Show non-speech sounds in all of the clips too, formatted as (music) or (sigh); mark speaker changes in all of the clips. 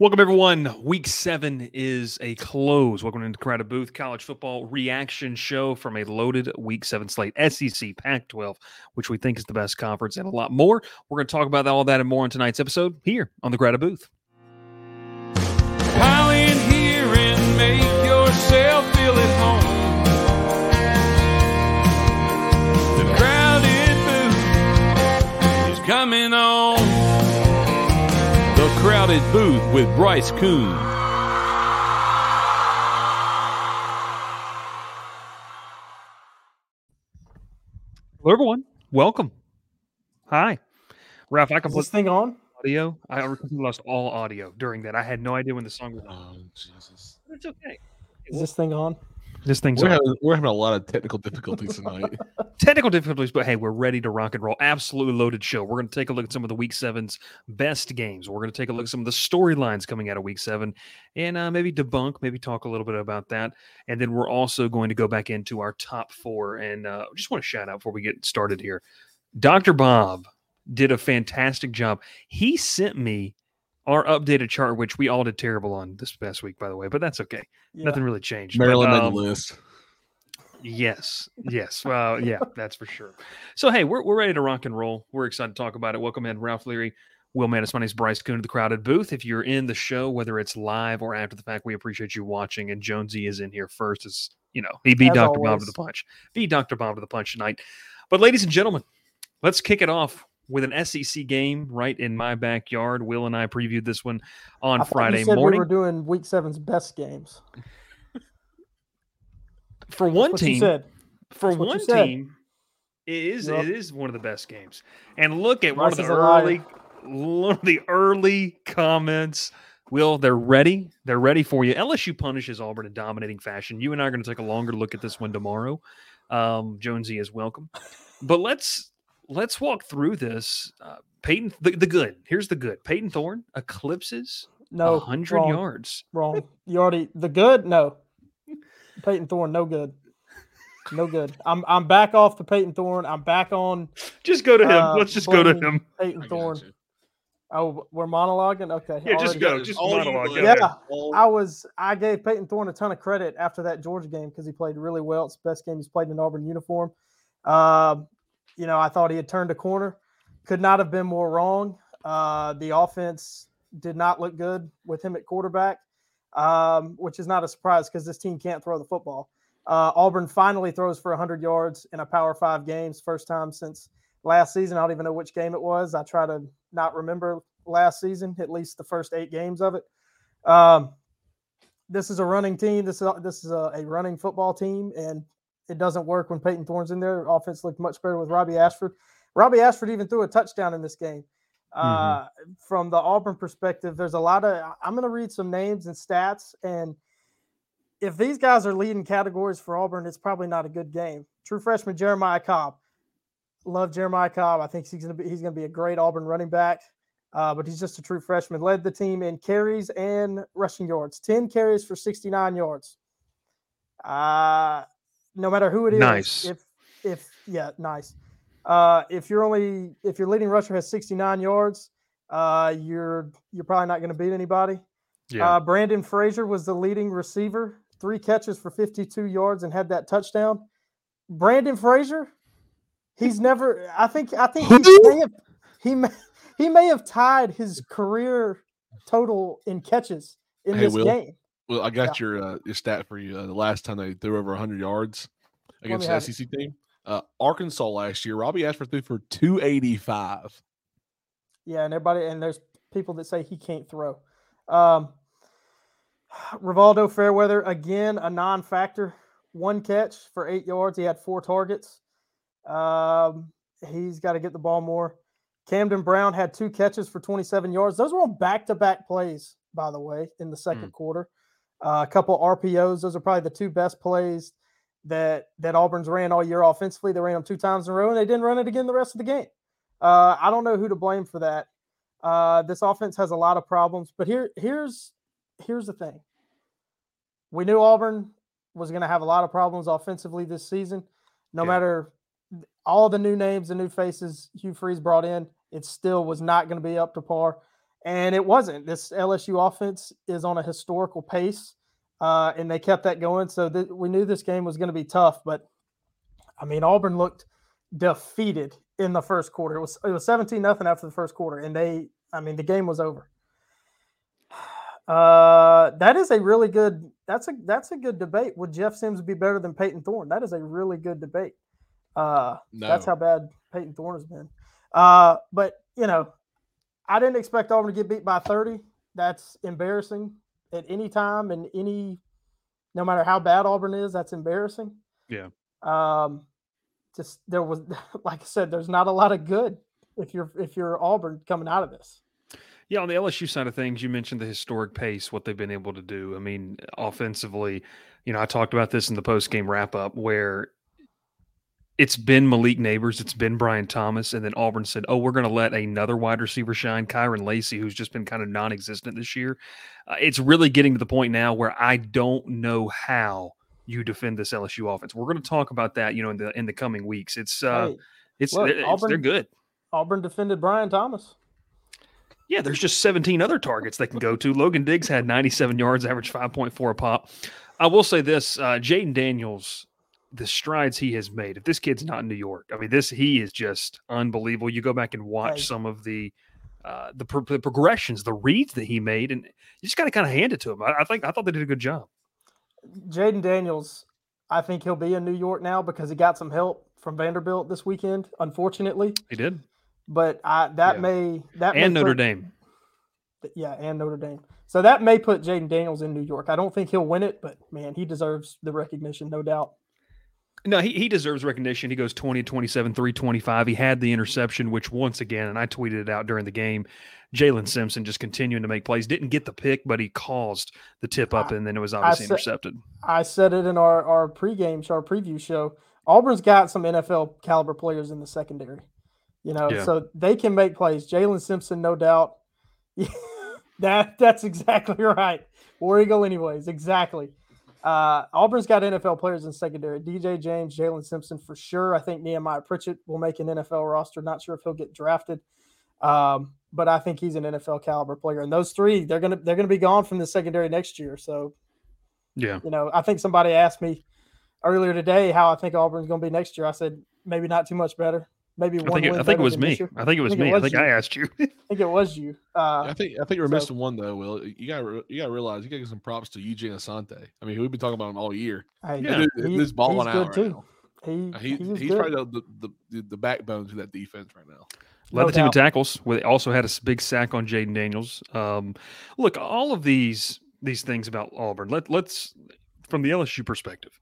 Speaker 1: Welcome, everyone. Week seven is a close. Welcome into Crowded Booth College Football Reaction Show from a loaded Week seven slate, SEC, Pac 12, which we think is the best conference, and a lot more. We're going to talk about all that and more in tonight's episode here on the Crowded Booth.
Speaker 2: Pile in here and make yourself feel at home. The crowded booth is coming on. The crowded booth with Bryce Koon.
Speaker 1: Hello, everyone. Welcome. Hi. Ralph, I
Speaker 3: Is this thing on?
Speaker 1: audio. I lost all audio during that. I had no idea when the song was on.
Speaker 4: Oh Jesus!
Speaker 1: But It's okay.
Speaker 3: Is this thing on?
Speaker 1: This thing's
Speaker 4: We're having, we're having a lot of technical difficulties tonight. (laughs) (laughs)
Speaker 1: technical difficulties, but hey, we're ready to rock and roll. Absolutely loaded show. We're going to take a look at some of the Week Seven's best games. We're going to take a look at some of the storylines coming out of Week Seven, and uh, maybe debunk, maybe talk a little bit about that. And then we're also going to go back into our top four. And uh, just want to shout out before we get started here, Doctor Bob did a fantastic job. He sent me our updated chart, which we all did terrible on this past week, by the way, but that's okay.
Speaker 3: Yeah.
Speaker 1: Nothing really changed. But,
Speaker 4: Maryland made
Speaker 1: um,
Speaker 4: the list.
Speaker 1: Yes, yes. Well, yeah, that's for sure. So, hey, we're, we're ready to rock and roll. We're excited to talk about it. Welcome in, Ralph Leary, Will Manis. My name is Bryce Koon of the Crowded Booth. If you're in the show, whether it's live or after the fact, we appreciate you watching. And Jonesy is in here first. As you know, he beat
Speaker 3: As
Speaker 1: Dr. Bob to the punch. Beat Dr. Bob to the punch tonight. But, ladies and gentlemen, let's kick it off with an SEC game right in my backyard. Will and I previewed this one on
Speaker 3: I thought you
Speaker 1: Friday morning.
Speaker 3: We were doing Week Seven's best games.
Speaker 1: For one team, for
Speaker 3: That's
Speaker 1: one team, it is
Speaker 3: Yep.
Speaker 1: it is one of the best games. And look at one of the
Speaker 3: is a liar.
Speaker 1: early one of the early comments. Will they're ready? They're ready for you. LSU punishes Auburn in dominating fashion. You and I are going to take a longer look at this one tomorrow. Um, Jonesy is welcome, but let's let's walk through this. Uh, Payton, the, the good. Here's the good. Payton Thorne eclipses
Speaker 3: No,
Speaker 1: hundred
Speaker 3: wrong,
Speaker 1: yards.
Speaker 3: Wrong. You already the good. No, Payton Thorne, no good. No good. (laughs) I'm I'm back off the Payton Thorne. I'm back on
Speaker 1: Just go to him.
Speaker 3: Uh,
Speaker 1: let's just go to him.
Speaker 3: Payton
Speaker 4: I
Speaker 3: Thorne. Oh, we're monologuing. Okay.
Speaker 1: Yeah, just go. Just
Speaker 4: All
Speaker 1: monologue.
Speaker 4: blame.
Speaker 3: Yeah. I was I gave Payton Thorne a ton of credit after that Georgia game because he played really well. It's the best game he's played in an Auburn uniform. Um, you know, I thought he had turned a corner. Could not have been more wrong. Uh, the offense did not look good with him at quarterback, um, which is not a surprise because this team can't throw the football. Uh, Auburn finally throws for 100 yards in a Power Five games, first time since last season. I don't even know which game it was. I try to not remember last season, at least the first eight games of it. Um, this is a running team. This is a, this is a, a running football team, and it doesn't work when Payton Thorne's in there. Offense looked much better with Robbie Ashford. Robbie Ashford even threw a touchdown in this game. Uh, From the Auburn perspective, there's a lot of. I'm going to read some names and stats, and if these guys are leading categories for Auburn, it's probably not a good game. True freshman Jeremiah Cobb. Love Jeremiah Cobb. I think he's going to be he's going to be a great Auburn running back. Uh, but he's just a true freshman. Led the team in carries and rushing yards. Ten carries for 69 yards. Uh, no matter who it is.
Speaker 1: Nice.
Speaker 3: If if yeah, nice. Uh, if you're only if your leading rusher has 69 yards, uh, you're you're probably not going to beat anybody.
Speaker 1: Yeah.
Speaker 3: Uh, Brandon Frazier was the leading receiver, three catches for 52 yards and had that touchdown. Brandon Frazier, he's never. I think. I think he may have. He may, he may have tied his career total in catches in
Speaker 4: Hey,
Speaker 3: this
Speaker 4: Will.
Speaker 3: game.
Speaker 4: Well, I got your uh, your stat for you. Uh, the last time they threw over 100 yards against the
Speaker 3: have it.
Speaker 4: SEC team, uh, Arkansas last year, Robbie Ashford threw for 285.
Speaker 3: Yeah, and everybody and there's people that say he can't throw. Um, (sighs) Rivaldo Fairweather again a non-factor, one catch for eight yards. He had four targets. Um, he's got to get the ball more. Camden Brown had two catches for 27 yards. Those were on back-to-back plays, by the way, in the second quarter. Uh, a couple RPOs. Those are probably the two best plays that that Auburn's ran all year offensively. They ran them two times in a row, and they didn't run it again the rest of the game. Uh, I don't know who to blame for that. Uh, this offense has a lot of problems, but here here's here's the thing. We knew Auburn was going to have a lot of problems offensively this season. No
Speaker 1: Yeah.
Speaker 3: matter all the new names and new faces Hugh Freeze brought in, it still was not going to be up to par. And it wasn't. This LSU offense is on a historical pace, uh, and they kept that going. So th- we knew this game was going to be tough, but I mean, Auburn looked defeated in the first quarter. It was it was seventeen nothing after the first quarter, and they, I mean, the game was over. (sighs) Uh, that is a really good. That's a that's a good debate. Would Jeff Sims be better than Payton Thorne? That is a really good debate. Uh,
Speaker 4: No.
Speaker 3: that's how bad Payton Thorne has been. Uh, but you know, I didn't expect Auburn to get beat by 30. That's embarrassing at any time and any, no matter how bad Auburn is, that's embarrassing.
Speaker 1: Yeah.
Speaker 3: Um, just there was, (laughs) like I said, there's not a lot of good if you're if you're Auburn coming out of this.
Speaker 1: Yeah, on the LSU side of things, you mentioned the historic pace, what they've been able to do. I mean, offensively, you know, I talked about this in the post game wrap up where it's been Malik Nabers, it's been Brian Thomas, and then Auburn said, "Oh, we're going to let another wide receiver shine, Kyren Lacy, who's just been kind of non-existent this year." Uh, it's really getting to the point now where I don't know how you defend this LSU offense. We're going to talk about that, you know, in the in the coming weeks. It's uh,
Speaker 3: Hey,
Speaker 1: it's,
Speaker 3: look,
Speaker 1: it's they're good.
Speaker 3: Auburn defended Brian Thomas.
Speaker 1: Yeah, there's just 17 other targets they can go to. Logan Diggs had 97 yards, average 5.4 a pop. I will say this: uh, Jayden Daniels, the strides he has made. If this kid's not in New York, I mean, this he is just unbelievable. You go back and watch
Speaker 3: Hey.
Speaker 1: some of the uh, the, pro- the progressions, the reads that he made, and you just got to kind of hand it to him. I, I think I thought they did a good job.
Speaker 3: Jayden Daniels, I think he'll be in New York now because he got some help from Vanderbilt this weekend, unfortunately.
Speaker 1: He did,
Speaker 3: But I that
Speaker 4: Yeah.
Speaker 3: may that may
Speaker 1: and Notre
Speaker 3: put-
Speaker 1: Dame.
Speaker 3: Yeah, and Notre Dame. So that may put Jayden Daniels in New York. I don't think he'll win it, but man, he deserves the recognition, no doubt.
Speaker 1: No, he, he deserves recognition. He goes 20 27, 325. He had the interception, which once again, and I tweeted it out during the game, Jaylin Simpson just continuing to make plays. Didn't get the pick, but he caused the tip up,
Speaker 3: I-
Speaker 1: and then it was obviously
Speaker 3: said-
Speaker 1: intercepted.
Speaker 3: I said it in our our pregame show, our preview show. Auburn's got some NFL caliber players in the secondary, you know,
Speaker 1: Yeah.
Speaker 3: so they can make plays. Jaylin Simpson, no doubt. (laughs) that that's exactly (laughs) right. War Eagle, anyways, exactly. Uh, Auburn's got NFL players in secondary. DJ James, Jaylin Simpson for sure. I think Nehemiah Pritchett will make an NFL roster. Not sure if he'll get drafted, um, but I think he's an NFL caliber player. And those three, they're gonna they're gonna be gone from the secondary next year. So
Speaker 1: Yeah.
Speaker 3: you know, I think somebody asked me earlier today how I think Auburn's going to be next year. I said maybe not too much better. Maybe
Speaker 1: I
Speaker 3: one
Speaker 1: think, it,
Speaker 3: win
Speaker 1: I think it was me. I think it was
Speaker 3: think it
Speaker 1: me. I think
Speaker 3: you.
Speaker 1: I asked you. (laughs)
Speaker 3: I think it was you. Uh,
Speaker 4: I think I think we're
Speaker 3: so-
Speaker 4: missing one though. Will you got you got to realize you got to give some props to Eugene Asante. I mean, we've been talking about him all year.
Speaker 3: hey,
Speaker 1: Yeah.
Speaker 4: Dude,
Speaker 3: he-
Speaker 4: this balling
Speaker 3: he's
Speaker 4: out
Speaker 3: good
Speaker 4: right
Speaker 3: too.
Speaker 4: now.
Speaker 3: He,
Speaker 4: Uh, He,
Speaker 3: he was
Speaker 4: he's
Speaker 3: good.
Speaker 4: probably the, the, the, the backbone to that defense right now.
Speaker 1: Led
Speaker 3: No
Speaker 1: the team in tackles. With also had a big sack on Jayden Daniels. Um, look, all of these these things about Auburn. Let let's from the LSU perspective.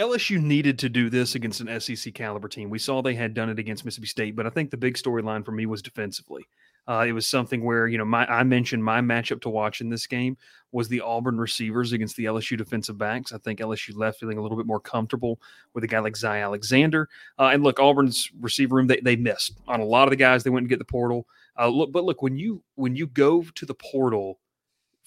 Speaker 1: LSU needed to do this against an SEC caliber team. We saw they had done it against Mississippi State, but I think the big storyline for me was defensively. Uh, it was something where you know my I mentioned my matchup to watch in this game was the Auburn receivers against the LSU defensive backs. I think LSU left feeling a little bit more comfortable with a guy like Zy Alexander. Uh, and look, Auburn's receiver room they, they missed on a lot of the guys. They went and get the portal. Uh, look, but look when you when you go to the portal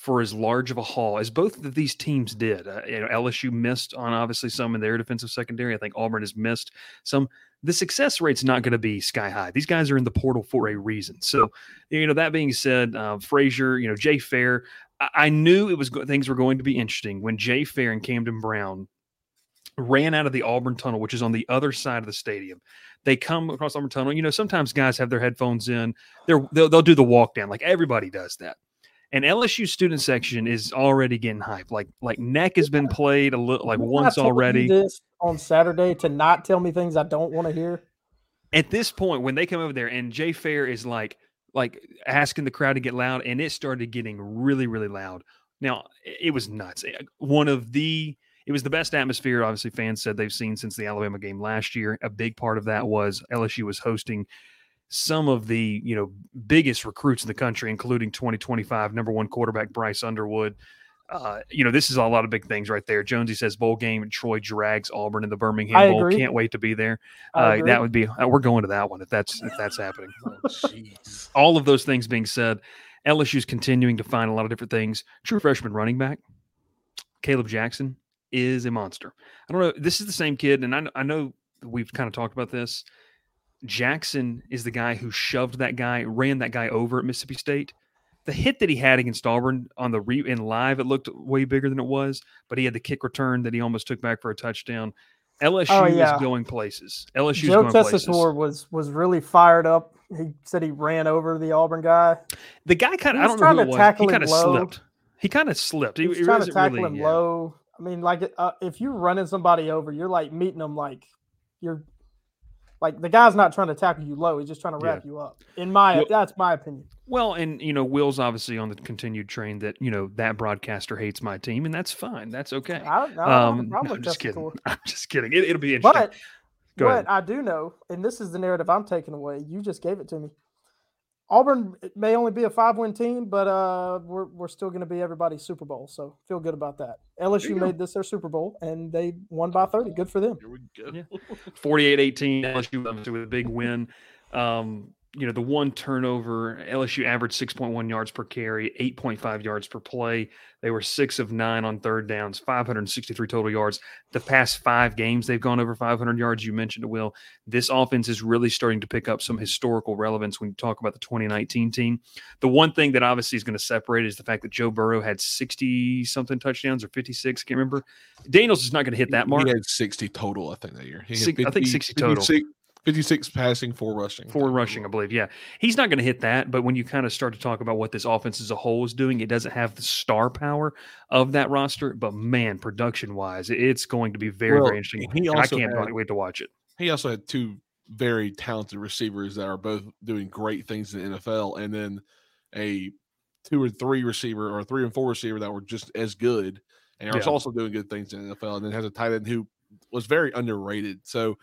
Speaker 1: for as large of a haul as both of these teams did. Uh, you know, LSU missed on obviously some in their defensive secondary. I think Auburn has missed some. The success rate's not going to be sky high. These guys are in the portal for a reason. So, you know, that being said, uh, Frazier, you know, Jay Fair, I, I knew it was things were going to be interesting when Jay Fair and Camden Brown ran out of the Auburn tunnel, which is on the other side of the stadium. They come across Auburn tunnel. You know, sometimes guys have their headphones in. They're, they'll, they'll do the walk down. Like everybody does that. And LSU student section is already getting hyped. Like like neck has been played a little like once already.
Speaker 3: This on Saturday to not tell me things I don't want to hear.
Speaker 1: At this point, when they come over there and Jay Fair is like like asking the crowd to get loud, and it started getting really really loud. Now it it was nuts. Eh, One of the it was the best atmosphere. Obviously, fans said they've seen since the Alabama game last year. A big part of that was LSU was hosting some of the you know biggest recruits in the country, including 2025 number one quarterback Bryce Underwood. Uh, you know, this is a lot of big things right there. Jonesy says bowl game and Troy drags Auburn in the Birmingham
Speaker 3: I
Speaker 1: Bowl.
Speaker 3: agree.
Speaker 1: Can't wait to be there. Uh, that would be uh, we're going to that one if that's if that's happening. (laughs)
Speaker 4: Oh.
Speaker 1: All of those things being said, LSU's continuing to find a lot of different things. True freshman running back Kaleb Jackson is a monster. I don't know. This is the same kid, and I, I know we've kind of talked about this. Jackson is the guy who shoved that guy, ran that guy over at Mississippi State. The hit that he had against Auburn on the re in live, it looked way bigger than it was, but he had the kick return that he almost took back for a touchdown. LSU
Speaker 3: Oh, yeah.
Speaker 1: is going places. LSU
Speaker 3: Joe
Speaker 1: going places.
Speaker 3: Was was really fired up. He said he ran over the Auburn guy.
Speaker 1: The guy kind of, I don't know who
Speaker 3: trying
Speaker 1: it
Speaker 3: to
Speaker 1: was. He kind of slipped. He kind of slipped.
Speaker 3: He was trying to tackle
Speaker 1: really-
Speaker 3: him
Speaker 1: yeah.
Speaker 3: low. I mean, like uh, if you're running somebody over, you're like meeting them like you're like the guy's not trying to tackle you low. He's just trying to
Speaker 1: Yeah.
Speaker 3: wrap you up. In my
Speaker 1: Well-
Speaker 3: that's my opinion.
Speaker 1: Well, and you know, Will's obviously on the continued train that you know that broadcaster hates my team, and that's fine. That's okay.
Speaker 3: I, I don't um, have a
Speaker 1: problem no, I'm just kidding. (laughs) I'm just kidding. It, will be interesting.
Speaker 3: But
Speaker 1: Go
Speaker 3: what
Speaker 1: ahead.
Speaker 3: I do know, and this is the narrative I'm taking away. You just gave it to me. Auburn may only be a five win team, but uh, we're we're still going to be everybody's Super Bowl. So feel good about that. LSU
Speaker 1: you go.
Speaker 3: made this their Super Bowl, and they won by 30. Good for them.
Speaker 4: Here we go.
Speaker 1: Yeah. (laughs) 48-18 LSU obviously with a big win. Um, you know, the one turnover, LSU averaged 6.1 yards per carry, 8.5 yards per play. They were six of nine on third downs, 563 total yards. The past five games, they've gone over 500 yards. You mentioned it, Will. This offense is really starting to pick up some historical relevance when you talk about the 2019 team. The one thing that obviously is going to separate is the fact that Joe Burrow had 60 something touchdowns or 56, can't remember. Daniels is not going to hit that mark.
Speaker 4: He had 60 total, I think, that year. He had
Speaker 1: Six- I think 60 total.
Speaker 4: 56 56 passing, four rushing.
Speaker 1: Four rushing, I believe. Yeah. He's not going to hit that. But when you kind of start to talk about what this offense as a whole is doing, it doesn't have the star power of that roster. But man, production wise, it's going to be very,
Speaker 4: Well,
Speaker 1: very interesting.
Speaker 4: he
Speaker 1: And I
Speaker 4: also
Speaker 1: can't
Speaker 4: had-
Speaker 1: wait to watch it.
Speaker 4: He also had two very talented receivers that are both doing great things in the NFL, and then a two or three receiver or a three and four receiver that were just as good and are
Speaker 1: Yeah.
Speaker 4: also doing good things in the NFL, and then has a tight end who was very underrated. So,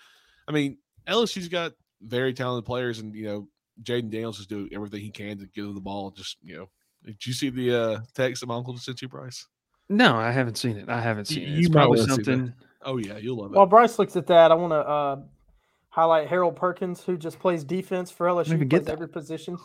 Speaker 4: I mean, LSU's got very talented players, and you know, Jayden Daniels is doing everything he can to get him the ball. Just you know, did you see the uh, text that my uncle just sent you, Bryce?
Speaker 1: No, I haven't seen it. I haven't
Speaker 4: You-
Speaker 1: seen it.
Speaker 4: you
Speaker 1: It's
Speaker 4: might
Speaker 1: probably
Speaker 4: wanna see that.
Speaker 1: something.
Speaker 4: Oh yeah, you'll love it.
Speaker 3: While Bryce looks at that, I want to uh, highlight Harold Perkins, who just plays defense for LSU.
Speaker 1: even
Speaker 3: He
Speaker 1: get
Speaker 3: plays
Speaker 1: that.
Speaker 3: every position.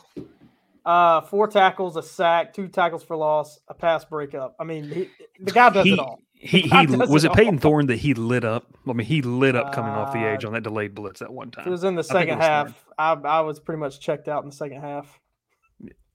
Speaker 3: Uh, four tackles, a sack, two tackles for loss, a pass breakup. I mean, he, the guy does
Speaker 1: he,
Speaker 3: it all.
Speaker 1: He, (laughs) he was
Speaker 3: it
Speaker 1: it
Speaker 3: Payton
Speaker 1: Thorne that he lit up? I mean, he lit up coming off the
Speaker 3: Uh,
Speaker 1: edge on that delayed blitz that one time.
Speaker 3: It was in the second
Speaker 1: was
Speaker 3: half. I, I was pretty much checked out in the second half.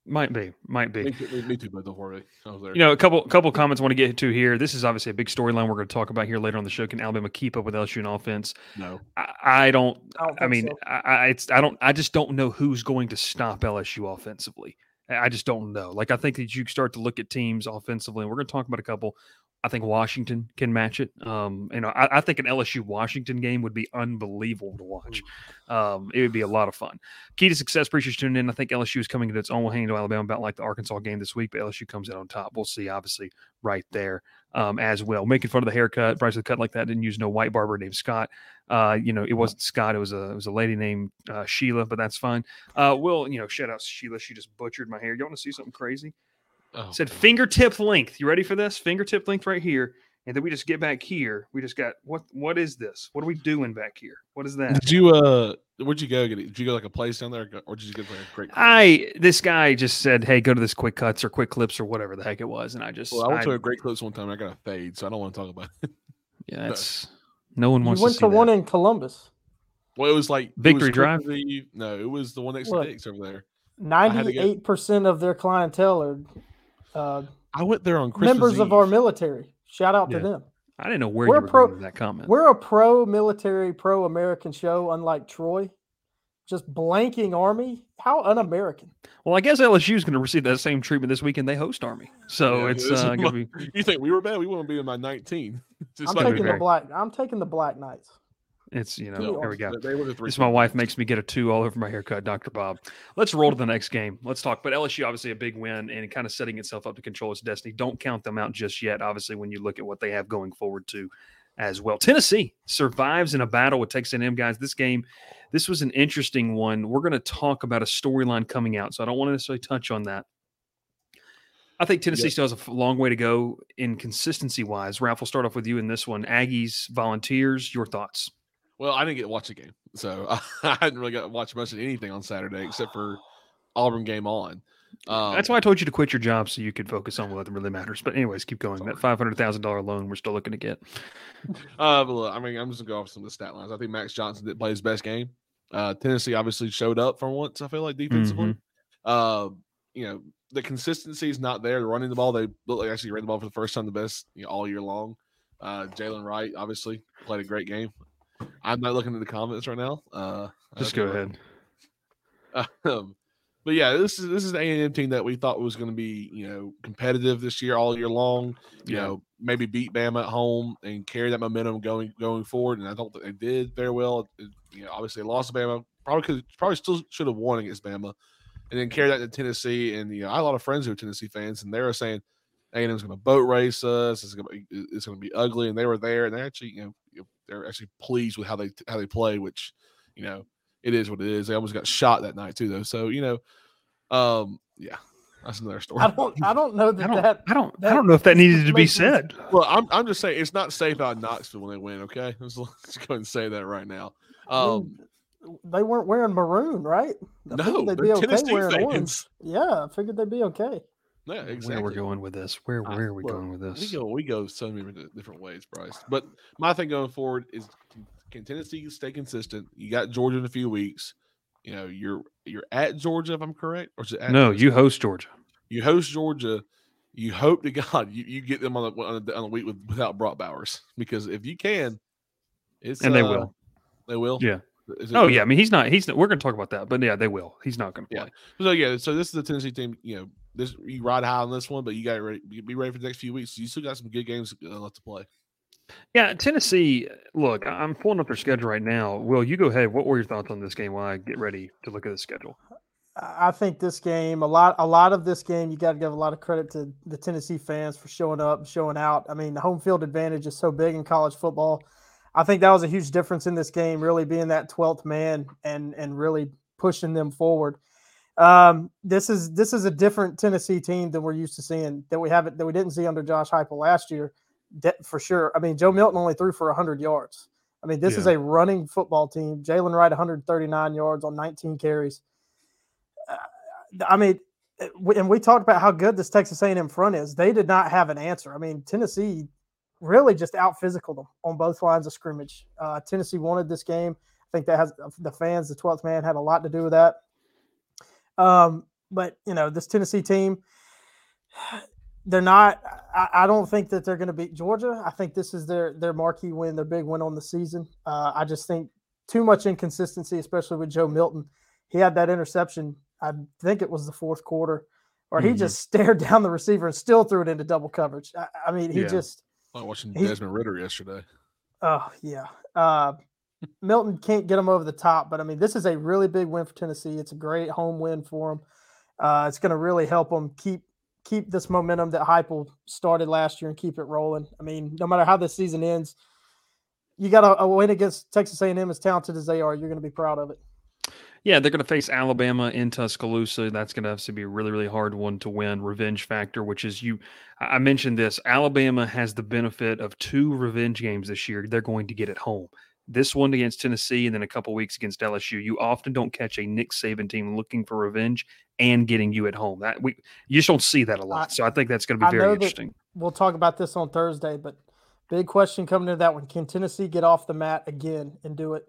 Speaker 1: Might be, might be.
Speaker 4: me, too, me, me too, but don't worry, I was there.
Speaker 1: You know, a couple couple comments I want to get to here. This is obviously a big storyline we're going to talk about here later on the show. Can Alabama keep up with LSU in offense?
Speaker 4: no,
Speaker 1: I, I don't.
Speaker 3: I don't
Speaker 1: I mean,
Speaker 3: so.
Speaker 1: I, I it's I don't. I just don't know who's going to stop LSU offensively. I I just don't know. Like I think that you start to look at teams offensively, and we're going to talk about a couple. I think Washington can match it. Um, you know, I, I think an LSU Washington game would be unbelievable to watch. Um, it would be a lot of fun. Key to success. Appreciate you tuning in. I think LSU is coming into its own. We'll handle Alabama about like the Arkansas game this week, but LSU comes out on top. We'll see, obviously, right there um, as well. Making fun of the haircut. Bryce with a cut like that didn't use no white barber named Scott. Uh, you know, it wasn't Scott. It was a it was a lady named uh, Sheila, but that's fine. Uh, Will, you know, shout out Sheila. She just butchered my hair. You want to see something crazy?
Speaker 4: Oh,
Speaker 1: Said fingertip length. You ready for this? Fingertip length right here. And then we just get back here. We just got what? What is this? What are we doing back here? What is that?
Speaker 4: Did you uh where'd you go get it? Did you go like a place down there or did you get like a great
Speaker 1: I this guy just said, "Hey, go to this quick cuts or quick clips or whatever the heck it was," and I just,
Speaker 4: well, I went
Speaker 1: I-
Speaker 4: to a great clips one time and I got a fade, so I don't want to talk about it. (laughs)
Speaker 1: yeah, that's no one wants to.
Speaker 3: You went
Speaker 1: to
Speaker 3: to, one
Speaker 1: that.
Speaker 3: in Columbus.
Speaker 4: Well, it was like it was
Speaker 1: Victory Drive?
Speaker 4: the- no, it was the one next
Speaker 3: What?
Speaker 4: to Dick's over there. had to get-
Speaker 3: Ninety-eight percent of their clientele are uh,
Speaker 4: I went there on Christmas
Speaker 3: members of our military. Shout out
Speaker 1: Yeah.
Speaker 3: to them.
Speaker 1: I didn't know where
Speaker 3: We're
Speaker 1: you were
Speaker 3: pro-
Speaker 1: going with that comment.
Speaker 3: We're a pro-military, pro-American show, unlike Troy. Just blanking Army. How un-American.
Speaker 1: Well, I guess LSU is going to receive that same treatment this weekend. They host Army, so
Speaker 4: Yeah,
Speaker 1: it's uh, going to be. (laughs)
Speaker 4: You think we were bad? We wouldn't be in my 19. (laughs) It's
Speaker 3: I'm
Speaker 4: like-
Speaker 3: taking the black. I'm taking the Black Knights.
Speaker 1: It's you know.
Speaker 4: No,
Speaker 1: There we go.
Speaker 4: They, they were the three.
Speaker 1: This my wife makes me get a two all over my haircut, Dr. Bob. Let's roll to the next game. Let's talk. But LSU obviously a big win and kind of setting itself up to control its destiny. Don't count them out just yet. Obviously, when you look at what they have going forward to as well. Tennessee survives in a battle with Texas A&M guys. This game, this was an interesting one. We're going to talk about a storyline coming out, so I don't want to necessarily touch on that. I think Tennessee still has a long way to go in consistency wise. Ralph, we'll start off with you in this one. Aggies, Volunteers, your thoughts?
Speaker 4: Well, I didn't get to watch the game, so (laughs) I hadn't really got to watch much of anything on Saturday except for (sighs) Auburn game on. Um,
Speaker 1: That's why I told you to quit your job so you could focus on what really matters. But anyways, keep going. That five hundred thousand dollar loan we're still looking to get. (laughs)
Speaker 4: Uh, but look, I mean, I'm just gonna go off some of the stat lines. I think Max Johnson didn't play his best game. Uh, Tennessee obviously showed up for once. I feel like defensively. Uh, you know, the consistency is not there. Running the ball, they look like actually ran the ball for the first time the best you know, all year long. Uh, Jaylen Wright obviously played a great game. I'm not looking at the comments right now. Uh,
Speaker 1: Just go ahead. (laughs)
Speaker 4: um, but yeah, this is this is an A&M team that we thought was going to be you know competitive this year all year long. You
Speaker 1: Yeah.
Speaker 4: know, maybe beat Bama at home and carry that momentum going going forward. And I don't think they did very well. It- you know, obviously they lost to Bama. Probably could probably still should have won against Bama, and then carry that to Tennessee. And you know, I have a lot of friends who are Tennessee fans, and they were saying A&M's going to boat race us. It's going to be it's going to be ugly, and they were there, and they actually you know, they're actually pleased with how they how they play, which you know it is what it is. They almost got shot that night too, though. So you know, um, yeah, that's another story.
Speaker 3: I don't I don't know
Speaker 1: I
Speaker 3: that
Speaker 1: don't,
Speaker 3: that
Speaker 1: I don't, I don't know if that needed to be said.
Speaker 4: Well, I'm I'm just saying it's not safe out in Knoxville when they win. Okay, let's, (laughs) let's go and say that right now. Um,
Speaker 3: they weren't wearing maroon, right? I
Speaker 4: no,
Speaker 3: they'd
Speaker 4: they're
Speaker 3: be okay
Speaker 4: Tennessee
Speaker 3: wearing
Speaker 4: fans.
Speaker 3: orange. Yeah, I figured they'd be okay.
Speaker 4: Yeah, exactly.
Speaker 1: Where we're going with this? Where where are we
Speaker 4: look,
Speaker 1: going with this?
Speaker 4: We go we go so many different- ways, Bryce. But my thing going forward is can, Tennessee stay consistent? You got Georgia in a few weeks. You know, you're you're at Georgia, if I'm correct, or is it at
Speaker 1: No,
Speaker 4: Tennessee?
Speaker 1: you host Georgia.
Speaker 4: you host Georgia. You hope to (laughs) God you, you get them on the on the, week with, without Brock Bowers (laughs) because if you can, it's
Speaker 1: And they
Speaker 4: uh,
Speaker 1: will.
Speaker 4: They will.
Speaker 1: Yeah. Oh yeah, I mean he's not. He's not, we're going to talk about that, but yeah, they will. He's not going to
Speaker 4: Yeah.
Speaker 1: play.
Speaker 4: So yeah, so this is the Tennessee team. You know, this you ride high on this one, but you got ready, be ready for the next few weeks. You still got some good games uh, left to play.
Speaker 1: Yeah, Tennessee. Look, I- I'm pulling up their schedule right now. Will you go ahead? What were your thoughts on this game while I get ready to look at the schedule?
Speaker 3: I I think this game, a lot, a lot of this game, you got to give a lot of credit to the Tennessee fans for showing up showing out. I mean, the home field advantage is so big in college football. I think that was a huge difference in this game, really being that twelfth man and and really pushing them forward. Um, this is this is a different Tennessee team than we're used to seeing that we haven't that we didn't see under Josh Heupel last year, for sure. I mean, Joe Milton only threw for hundred yards. I mean, this is a running football team. Jaylen Wright 139 yards on 19 carries. I mean, uh, and we talked about how good this Texas A&M front is. They did not have an answer. I mean, Tennessee really just out physical them on both lines of scrimmage. Uh, Tennessee wanted this game. I think that has the fans, the 12th man, had a lot to do with that. Um, but you know, this Tennessee team, they're not. I, I don't think that they're going to beat Georgia. I think this is their their marquee win, their big win on the season. Uh, I just think too much inconsistency, especially with Joe Milton. He had that interception. I think it was the fourth quarter, or he
Speaker 1: Mhm.
Speaker 3: just (laughs) stared down the receiver and still threw it into double coverage. I, I mean, he
Speaker 1: Yeah.
Speaker 3: just.
Speaker 4: I was watching
Speaker 3: He-
Speaker 4: Desmond Ridder yesterday.
Speaker 3: Oh yeah. Uh, Milton can't get them over the top, but I mean, this is a really big win for Tennessee. It's a great home win for them. Uh, it's going to really help them keep keep this momentum that Heupel started last year and keep it rolling. I mean, no matter how this season ends, you got a, a win against Texas A&M as talented as they are. You're going to be proud of it.
Speaker 1: Yeah, they're going to face Alabama in Tuscaloosa. That's going to have to be a really, really hard one to win. Revenge factor, which is you. I mentioned this. Alabama has the benefit of two revenge games this year. They're going to get at home. This one against Tennessee, and then a couple weeks against LSU. You often don't catch a Nick Saban team looking for revenge and getting you at home. That we you just don't see that a lot.
Speaker 3: I-
Speaker 1: so I think that's going to be
Speaker 3: know
Speaker 1: very interesting.
Speaker 3: We'll talk about this on Thursday, but big question coming into that one: Can Tennessee get off the mat again and do it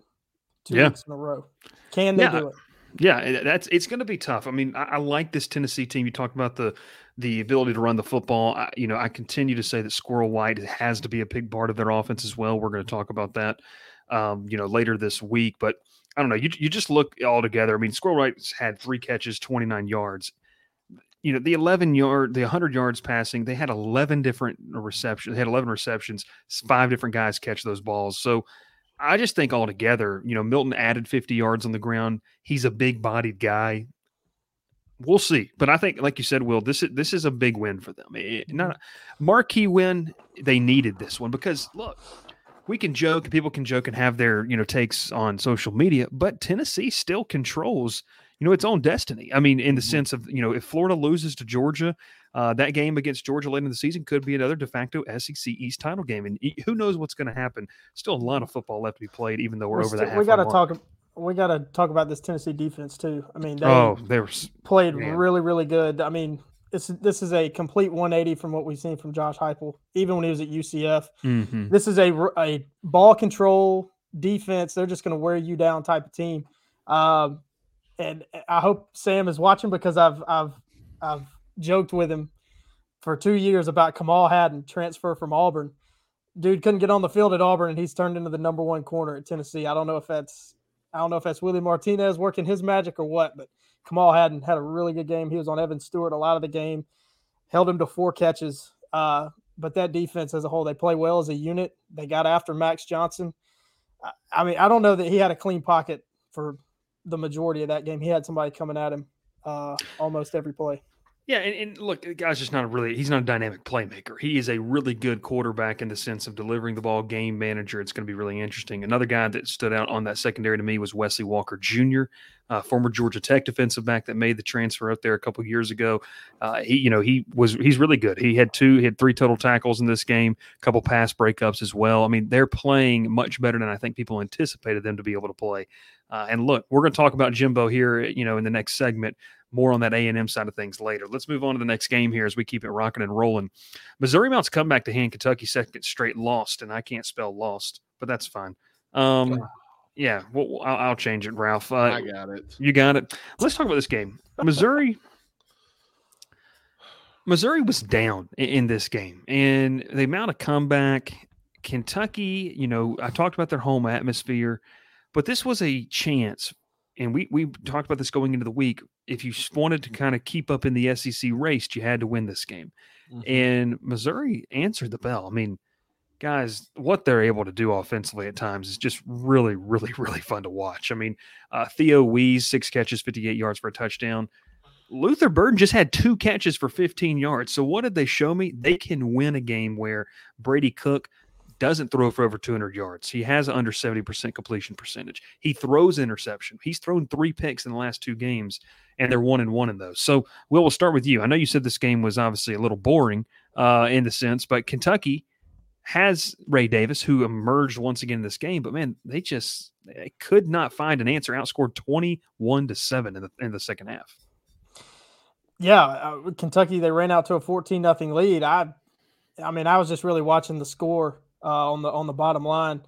Speaker 3: two
Speaker 1: Yeah.
Speaker 3: weeks in a row? Can they
Speaker 1: Yeah,
Speaker 3: do it?
Speaker 1: Yeah, eh, that's it's going to be tough. I mean, I, I like this Tennessee team. You talked about the the ability to run the football. I, you know, I continue to say that Squirrel White has to be a big part of their offense as well. We're going to talk about that, um, you know, later this week. But I don't know. You you just look all together. I mean, Squirrel White's had three catches, twenty nine yards. You know, the eleven yard, the hundred yards passing. They had eleven different receptions. They had eleven receptions. Five different guys catch those balls. So. I just think altogether, you know, Milton added 50 yards on the ground. He's a big bodied guy. We'll see. But I think, like you said, Will, this is this is a big win for them. It- not a marquee win. They needed this one because look, we can joke, people can joke and have their, you know, takes on social media, but Tennessee still controls, you know, its own destiny. I mean, in the
Speaker 4: Mhm.
Speaker 1: sense of, you know, if Florida loses to Georgia, uh, that game against Georgia late in the season could be another de facto SEC East title game, and who knows what's going to happen. Still a lot of football left to be played, even though we're
Speaker 3: We're
Speaker 1: over
Speaker 3: still-
Speaker 1: that.
Speaker 3: we got to talk. We got to talk about this Tennessee defense too. I mean, they
Speaker 1: Oh, there's
Speaker 3: played
Speaker 1: man.
Speaker 3: really, really good. I mean, this this is a complete 180 from what we've seen from Josh Heupel, even when he was at UCF.
Speaker 1: mhm.
Speaker 3: This is a a ball control defense. They're just going to wear you down type of team. Um, and I hope Sam is watching because I've I've I've joked with him for two years about Kamal Hadden transfer from Auburn. Dude couldn't get on the field at Auburn, and he's turned into the number one corner at Tennessee. I don't know if that's I don't know if that's Willie Martinez working his magic or what, but Kamal Hadden had a really good game. He was on Evan Stewart a lot of the game, held him to four catches. Uh, but that defense as a whole, they play well as a unit. They got after Max Johnson. I, I mean, I don't know that he had a clean pocket for the majority of that game. He had somebody coming at him uh, almost every play.
Speaker 1: Yeah, and, and, look, the guy's just not a really he's not a dynamic playmaker. He is a really good quarterback in the sense of delivering the ball, game manager. It's going to be really interesting. Another guy that stood out on that secondary to me was Wesley Walker Jr., uh, former Georgia Tech defensive back that made the transfer up there a couple years ago. Uh, he, you know, he was he's really good. He had two, he had three total tackles in this game, a couple pass breakups as well. I mean, they're playing much better than I think people anticipated them to be able to play. Uh, and look, we're going to talk about Jimbo here, you know, in the next segment more on that A&M side of things later. Let's move on to the next game here as we keep it rocking and rolling. Missouri mounts come back to hand Kentucky second straight lost, and I can't spell lost, but that's fine. Um, yeah, well, I'll, I'll, change it, Ralph. Uh,
Speaker 4: I got it.
Speaker 1: You got it. Let's talk about this game. Missouri. (sighs) Missouri was down in, in this game, and they mount a comeback. Kentucky, you know, I talked about their home atmosphere, but this was a chance and we we talked about this going into the week. If you wanted to kind of keep up in the SEC race, you had to win this game. Mm-hmm. And Missouri answered the bell. I mean, guys, what they're able to do offensively at times is just really, really, (laughs) really fun to watch. I mean, uh, Theo Wease, six catches, 58 yards for a touchdown. Luther Burden just had two catches for 15 yards. So what did they show me? They can win a game where Brady Cook – doesn't throw for over 200 yards. He has under 70% completion percentage. He throws interception. He's thrown three picks in the last two games, and they're one and one in those. So, Will, we'll start with you. I know you said this game was obviously a little boring uh, in the sense, but Kentucky has Ray Davis, who emerged once again in this game. But man, they just they could not find an answer. Outscored 21 to seven in the in the second half.
Speaker 3: Yeah, uh, Kentucky they ran out to a 14 nothing lead. I I mean, I was just really watching the score uh, on the on the bottom line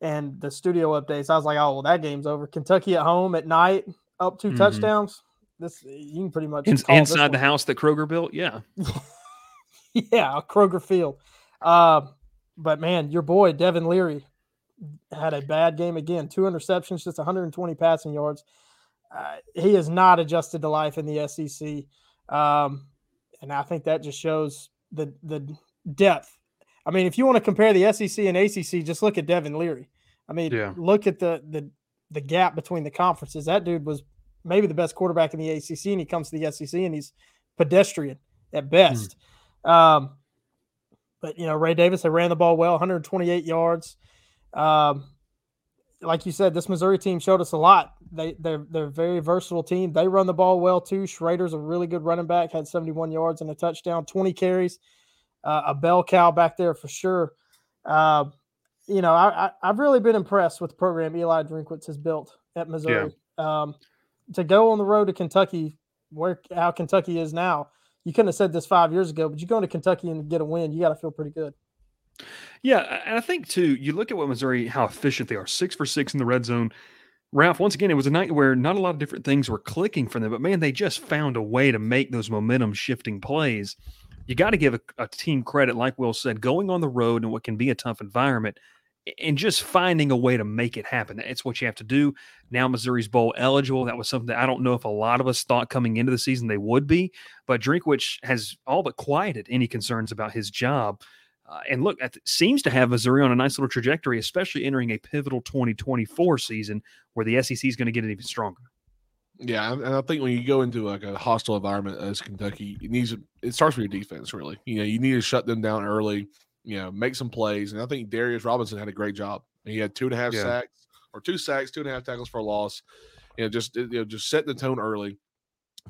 Speaker 3: and the studio updates. I was like, oh well, that game's over. Kentucky at home at night, up 2 mm-hmm. touchdowns. This you can pretty much
Speaker 1: In, inside the house that Kroger built. Yeah, (laughs)
Speaker 3: yeah, Kroger Field. Uh, but man, your boy Devin Leary had a bad game again. Two interceptions, just 120 passing yards. Uh, he is not adjusted to life in the SEC, um, and I think that just shows the the depth I mean, if you want to compare the SEC and ACC, just look at Devin Leary. I mean, yeah. look at the the the gap between the conferences. That dude was maybe the best quarterback in the ACC, and he comes to the SEC and he's pedestrian at best. Mm. Um, but you know, Ray Davis, they ran the ball well, 128 yards. Um, like you said, this Missouri team showed us a lot. They they're they're a very versatile team. They run the ball well too. Schrader's a really good running back, had 71 yards and a touchdown, 20 carries uh, a bell cow back there for sure. Uh, you know, I, I, have really been impressed with the program Eli Drinkwitz has built at Missouri. Yeah. Um, to go on the road to Kentucky, where how Kentucky is now, you couldn't have said this five years ago, but you go into Kentucky and get a win, you got to feel pretty good.
Speaker 1: Yeah, and I think too, you look at what Missouri, how efficient they are, six for six in the red zone. Ralph, once again, it was a night where not a lot of different things were clicking for them, but man, they just found a way to make those momentum shifting plays you got to give a, a, team credit, like Will said, going on the road in what can be a tough environment and just finding a way to make it happen. It's what you have to do. Now Missouri's bowl eligible. That was something that I don't know if a lot of us thought coming into the season they would be, but Drinkwitz has all but quieted any concerns about his job. Uh, and look, it seems to have Missouri on a nice little trajectory, especially entering a pivotal 2024 season where the SEC is going to get it even stronger.
Speaker 4: Yeah, and I think when you go into like a hostile environment as Kentucky, it needs it starts with your defense. Really, you know, you need to shut them down early. You know, make some plays, and I think Darius Robinson had a great job. He had two and a half yeah. sacks or two sacks, two and a half tackles for a loss. You know, just you know, just setting the tone early,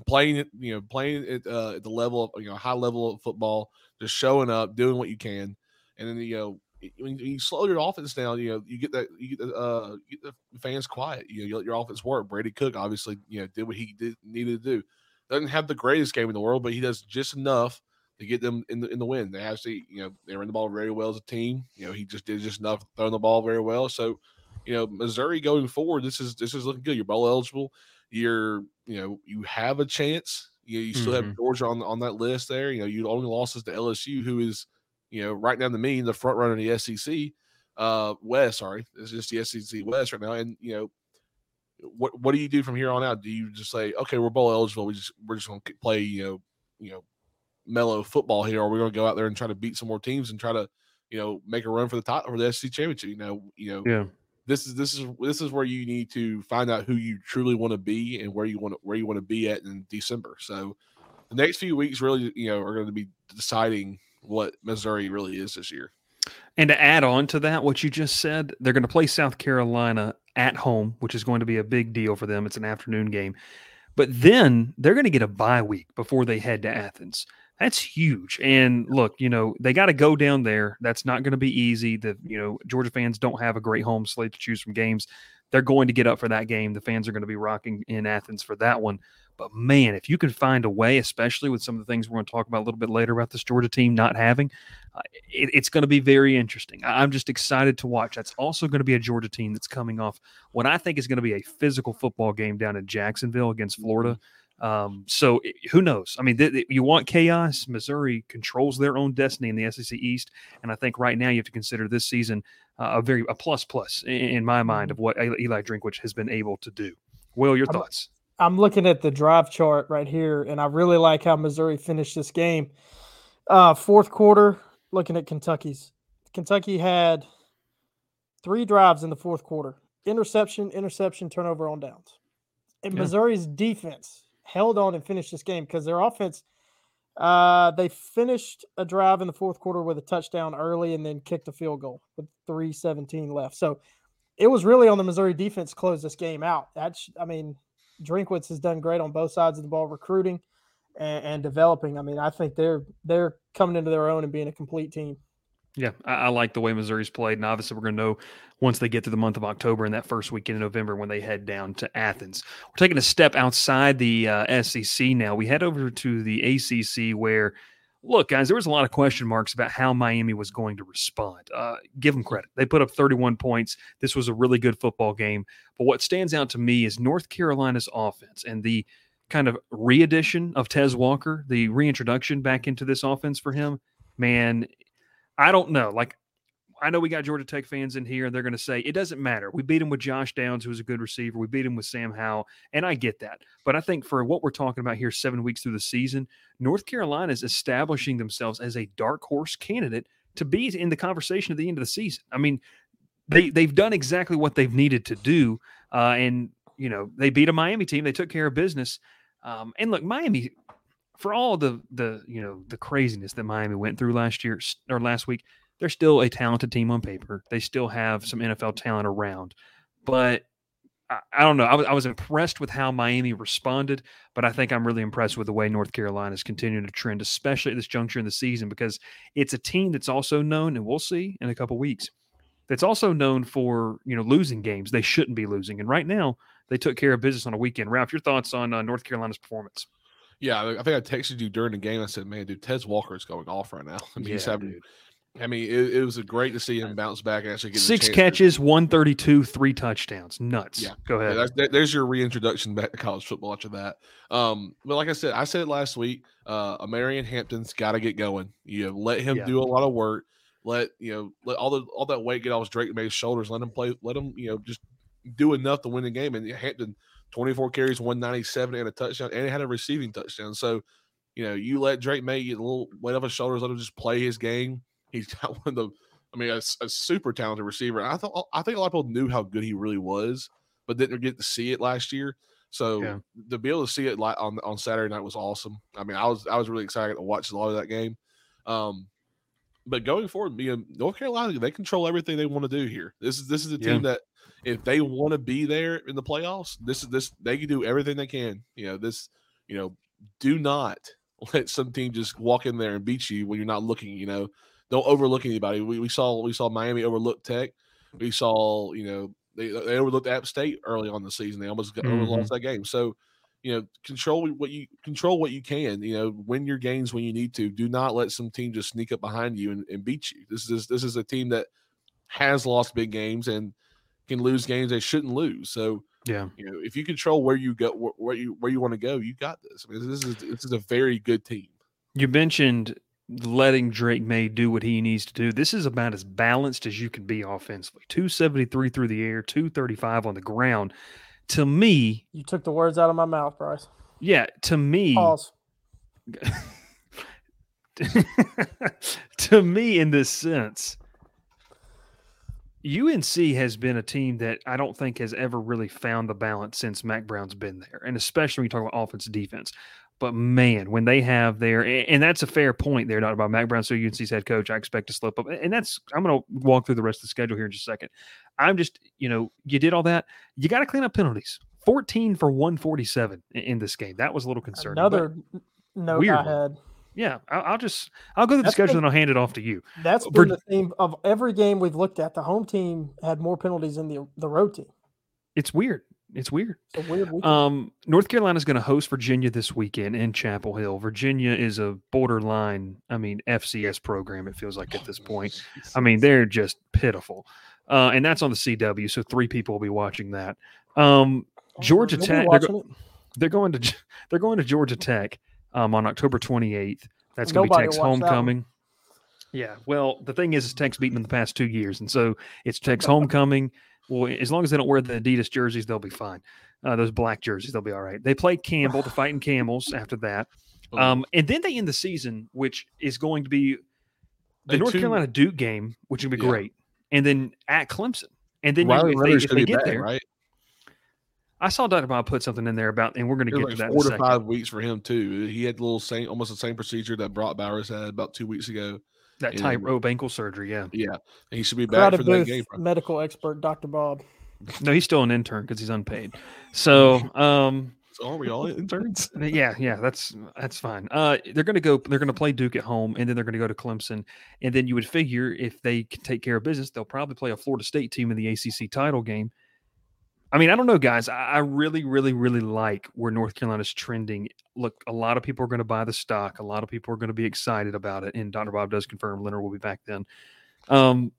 Speaker 4: playing it. You know, playing it uh, at the level of you know high level of football, just showing up, doing what you can, and then you know when you slow your offense down, you know you get that you get the, uh, you get the fans quiet. You know you let your offense work. Brady Cook obviously you know did what he did needed to do. Doesn't have the greatest game in the world, but he does just enough to get them in the in the win. They actually you know they ran the ball very well as a team. You know he just did just enough throwing the ball very well. So you know, Missouri going forward, this is this is looking good. You're bowl eligible. You're you know you have a chance. You, know, you still
Speaker 1: Mhm.
Speaker 4: have Georgia on on that list there. You know, you only losses to LSU, who is you know right down the mean, the front runner in the SEC uh West. Sorry, it's just the SEC West right now, and you know. What what do you do from here on out? Do you just say, okay, we're bowl eligible, we just we're just gonna play, you know, you know, mellow football here, or we're gonna go out there and try to beat some more teams and try to, you know, make a run for the top for the SEC championship. You know, you know,
Speaker 1: Yeah.
Speaker 4: this is this is this is where you need to find out who you truly want to be and where you want to where you want to be at in December. So the next few weeks really, you know, are going to be deciding what Missouri really is this year.
Speaker 1: And to add on to that, what you just said, they're going to play South Carolina at home, which is going to be a big deal for them. It's an afternoon game. But then they're going to get a bye week before they head to Athens. That's huge. And look, you know, they got to go down there. That's not going to be easy. The, you know, Georgia fans don't have a great home slate to choose from games. They're going to get up for that game. The fans are going to be rocking in Athens for that one. But man, if you can find a way, especially with some of the things we're going to talk about a little bit later about this Georgia team not having, uh, it, it's going to be very interesting. I- I'm just excited to watch. That's also going to be a Georgia team that's coming off what I think is going to be a physical football game down in Jacksonville against Florida. Um, so i- who knows? I mean, th- th- you want chaos. Missouri controls their own destiny in the SEC East, and I think right now you have to consider this season uh, a very a plus plus in, in my mind of what Eli Drinkwitz has been able to do. Will, your thoughts?
Speaker 3: I'm looking at the drive chart right here, and I really like how Missouri finished this game. Uh, fourth quarter, looking at Kentucky's. Kentucky had three drives in the fourth quarter interception, interception, turnover on downs. And
Speaker 1: Yeah.
Speaker 3: Missouri's defense held on and finished this game because their offense, uh, they finished a drive in the fourth quarter with a touchdown early and then kicked a field goal with 317 left. So it was really on the Missouri defense to close this game out. That's, I mean, Drinkwitz has done great on both sides of the ball, recruiting and, and developing. I mean, I think they're they're coming into their own and being a complete team.
Speaker 1: Yeah, I, I like the way Missouri's played, and obviously we're going to know once they get to the month of October and that first weekend in November when they head down to Athens. We're taking a step outside the uh, SEC now. We head over to the ACC, where look, guys, there was a lot of question marks about how Miami was going to respond. Uh, give them credit; they put up 31 points. This was a really good football game. But what stands out to me is North Carolina's offense and the kind of re-edition of Tez Walker, the reintroduction back into this offense for him. Man, I don't know. Like, I know we got Georgia Tech fans in here, and they're going to say it doesn't matter. We beat him with Josh Downs, who was a good receiver. We beat him with Sam Howell, and I get that. But I think for what we're talking about here, seven weeks through the season, North Carolina is establishing themselves as a dark horse candidate to be in the conversation at the end of the season. I mean, they they've done exactly what they've needed to do, uh, and you know they beat a Miami team. They took care of business. Um, and look, Miami, for all the the you know the craziness that Miami went through last year or last week, they're still a talented team on paper. They still have some NFL talent around, but I, I don't know. I was I was impressed with how Miami responded, but I think I'm really impressed with the way North Carolina is continuing to trend, especially at this juncture in the season, because it's a team that's also known, and we'll see in a couple weeks. That's also known for you know losing games they shouldn't be losing, and right now they took care of business on a weekend. Ralph, your thoughts on uh, North Carolina's performance?
Speaker 4: Yeah, I think I texted you during the game. I said, "Man, dude, Tez Walker is going off right now. (laughs) I mean, he's having.
Speaker 1: dude.
Speaker 4: I mean, it, it was great to see him bounce back and actually get
Speaker 1: Six catches, 132, three touchdowns. Nuts.
Speaker 4: Yeah.
Speaker 1: Go ahead.
Speaker 4: that's, there- there's your reintroduction back to college football after that. Um, but like I said, I said it last week. Uh, Omarion Hampton's got to get going. You know, let him
Speaker 1: Yeah.
Speaker 4: do a lot of work. Let you know, let all the all that weight get off Drake Maye's shoulders. Let him play. Let him you know just do enough to win the game. And Hampton, 24 carries, 197 and a touchdown, and he had a receiving touchdown. So, you know, you let Drake Maye get a little weight off his shoulders. Let him just play his game. He's got (laughs) one of the I mean, a super talented receiver. And I thought I think a lot of people knew how good he really was, but didn't get to see it last year. So
Speaker 1: Yeah.
Speaker 4: to be able to see it like on on Saturday night was awesome. I mean, I was I was really excited to watch a lot of that game. Um, but going forward, you know, North Carolina they control everything they want to do here. This is this is a team that if they want to be there in the playoffs, this is this they can do everything they can. You know, this you know, do not (laughs) let some team just walk in there and beat you when you're not looking. You know, don't overlook anybody. We, we saw we saw Miami overlook Tech. We saw you know they they overlooked App State early on the season. They almost got,
Speaker 1: Mhm.
Speaker 4: lost that game. So you know control what you control what you can. You know win your games when you need to. Do not let some team just sneak up behind you and, and beat you. This is this is a team that has lost big games and can lose games they shouldn't lose. So
Speaker 1: Yeah.
Speaker 4: you know, if you control where you go, where, where you where you want to go, you got this. I mean, this is this is a very good team.
Speaker 1: You mentioned letting Drake Maye do what he needs to do. This is about as balanced as you can be offensively. 273 through the air, 235 on the ground. To me,
Speaker 3: You took the words out of my mouth, Bryce.
Speaker 1: yeah, to me,
Speaker 3: Pause. (laughs)
Speaker 1: to me, in this sense, UNC has been a team that I don't think has ever really found the balance since Mack Brown's been there, and especially when you talk about offense and defense. But man, when they have their and that's a fair point there, not about Mack Brown, so UNC's head coach. I expect to slip up, and that's I'm going to walk through the rest of the schedule here in just a second. I'm just you know you did all that, you got to clean up penalties. 14 for 147 in- this game. That was a little concerning.
Speaker 3: Another note
Speaker 1: weird
Speaker 3: I had.
Speaker 1: yeah, I'll, I'll just I'll go through the
Speaker 3: That's
Speaker 1: schedule
Speaker 3: been-
Speaker 1: and I'll hand it off to you.
Speaker 3: That's
Speaker 1: For-
Speaker 3: been the theme of every game we've looked at. The home team had more penalties than the the road team.
Speaker 1: It's weird. It's weird.
Speaker 3: It's weird.
Speaker 1: Um, North Carolina is going to host Virginia this weekend in Chapel Hill. Virginia is a borderline, I mean, FCS program. It feels like at this point. I mean, they're just pitiful, uh, and that's on the CW. So three people will be watching that. Um, Georgia Tech. They're, go- they're going to they're going to Georgia Tech um, on October 28th. That's going to be Tech's
Speaker 3: watched that one.
Speaker 1: homecoming. Yeah, well, the thing is, is Tech's beaten them the past two years, and so it's Tech's homecoming. Well, as long as they don't wear the Adidas jerseys, they'll be fine. Uh, those black jerseys, they'll be all right. They play Campbell, the Fighting Camels. After that, (laughs)
Speaker 4: Oh,
Speaker 1: um, and then they end the season, which is going to be the
Speaker 4: They
Speaker 1: North Carolina Duke game, which will be
Speaker 4: Yeah.
Speaker 1: great, and then at Clemson, and then
Speaker 4: Riley
Speaker 1: if they, if they get
Speaker 4: back,
Speaker 1: there,
Speaker 4: right?
Speaker 1: I saw Dr. Bob put something in there about, and we're going to get
Speaker 4: was
Speaker 1: to that
Speaker 4: four to five weeks for him too. He had a little same, almost the same procedure that Brock Bowers had about two weeks ago.
Speaker 1: That
Speaker 4: and-
Speaker 1: tightrope ankle surgery, yeah.
Speaker 4: Yeah, and he should be back
Speaker 3: Crowded
Speaker 4: for that
Speaker 3: booth,
Speaker 4: game.
Speaker 3: medical expert Dr. Bob.
Speaker 1: No, he's still an intern because he's unpaid. So, (laughs) um,
Speaker 4: So are we all interns? (laughs)
Speaker 1: yeah, yeah, that's that's fine. Uh, they're going to go. They're going to play Duke at home, and then they're going to go to Clemson, and then you would figure if they can take care of business, they'll probably play a Florida State team in the ACC title game. I mean, I don't know, guys. I, really, really, really like where North Carolina's trending. Look, a lot of people are going to buy the stock. A lot of people are going to be excited about it, and Dr. Bob does confirm Leonard will be back then. Um,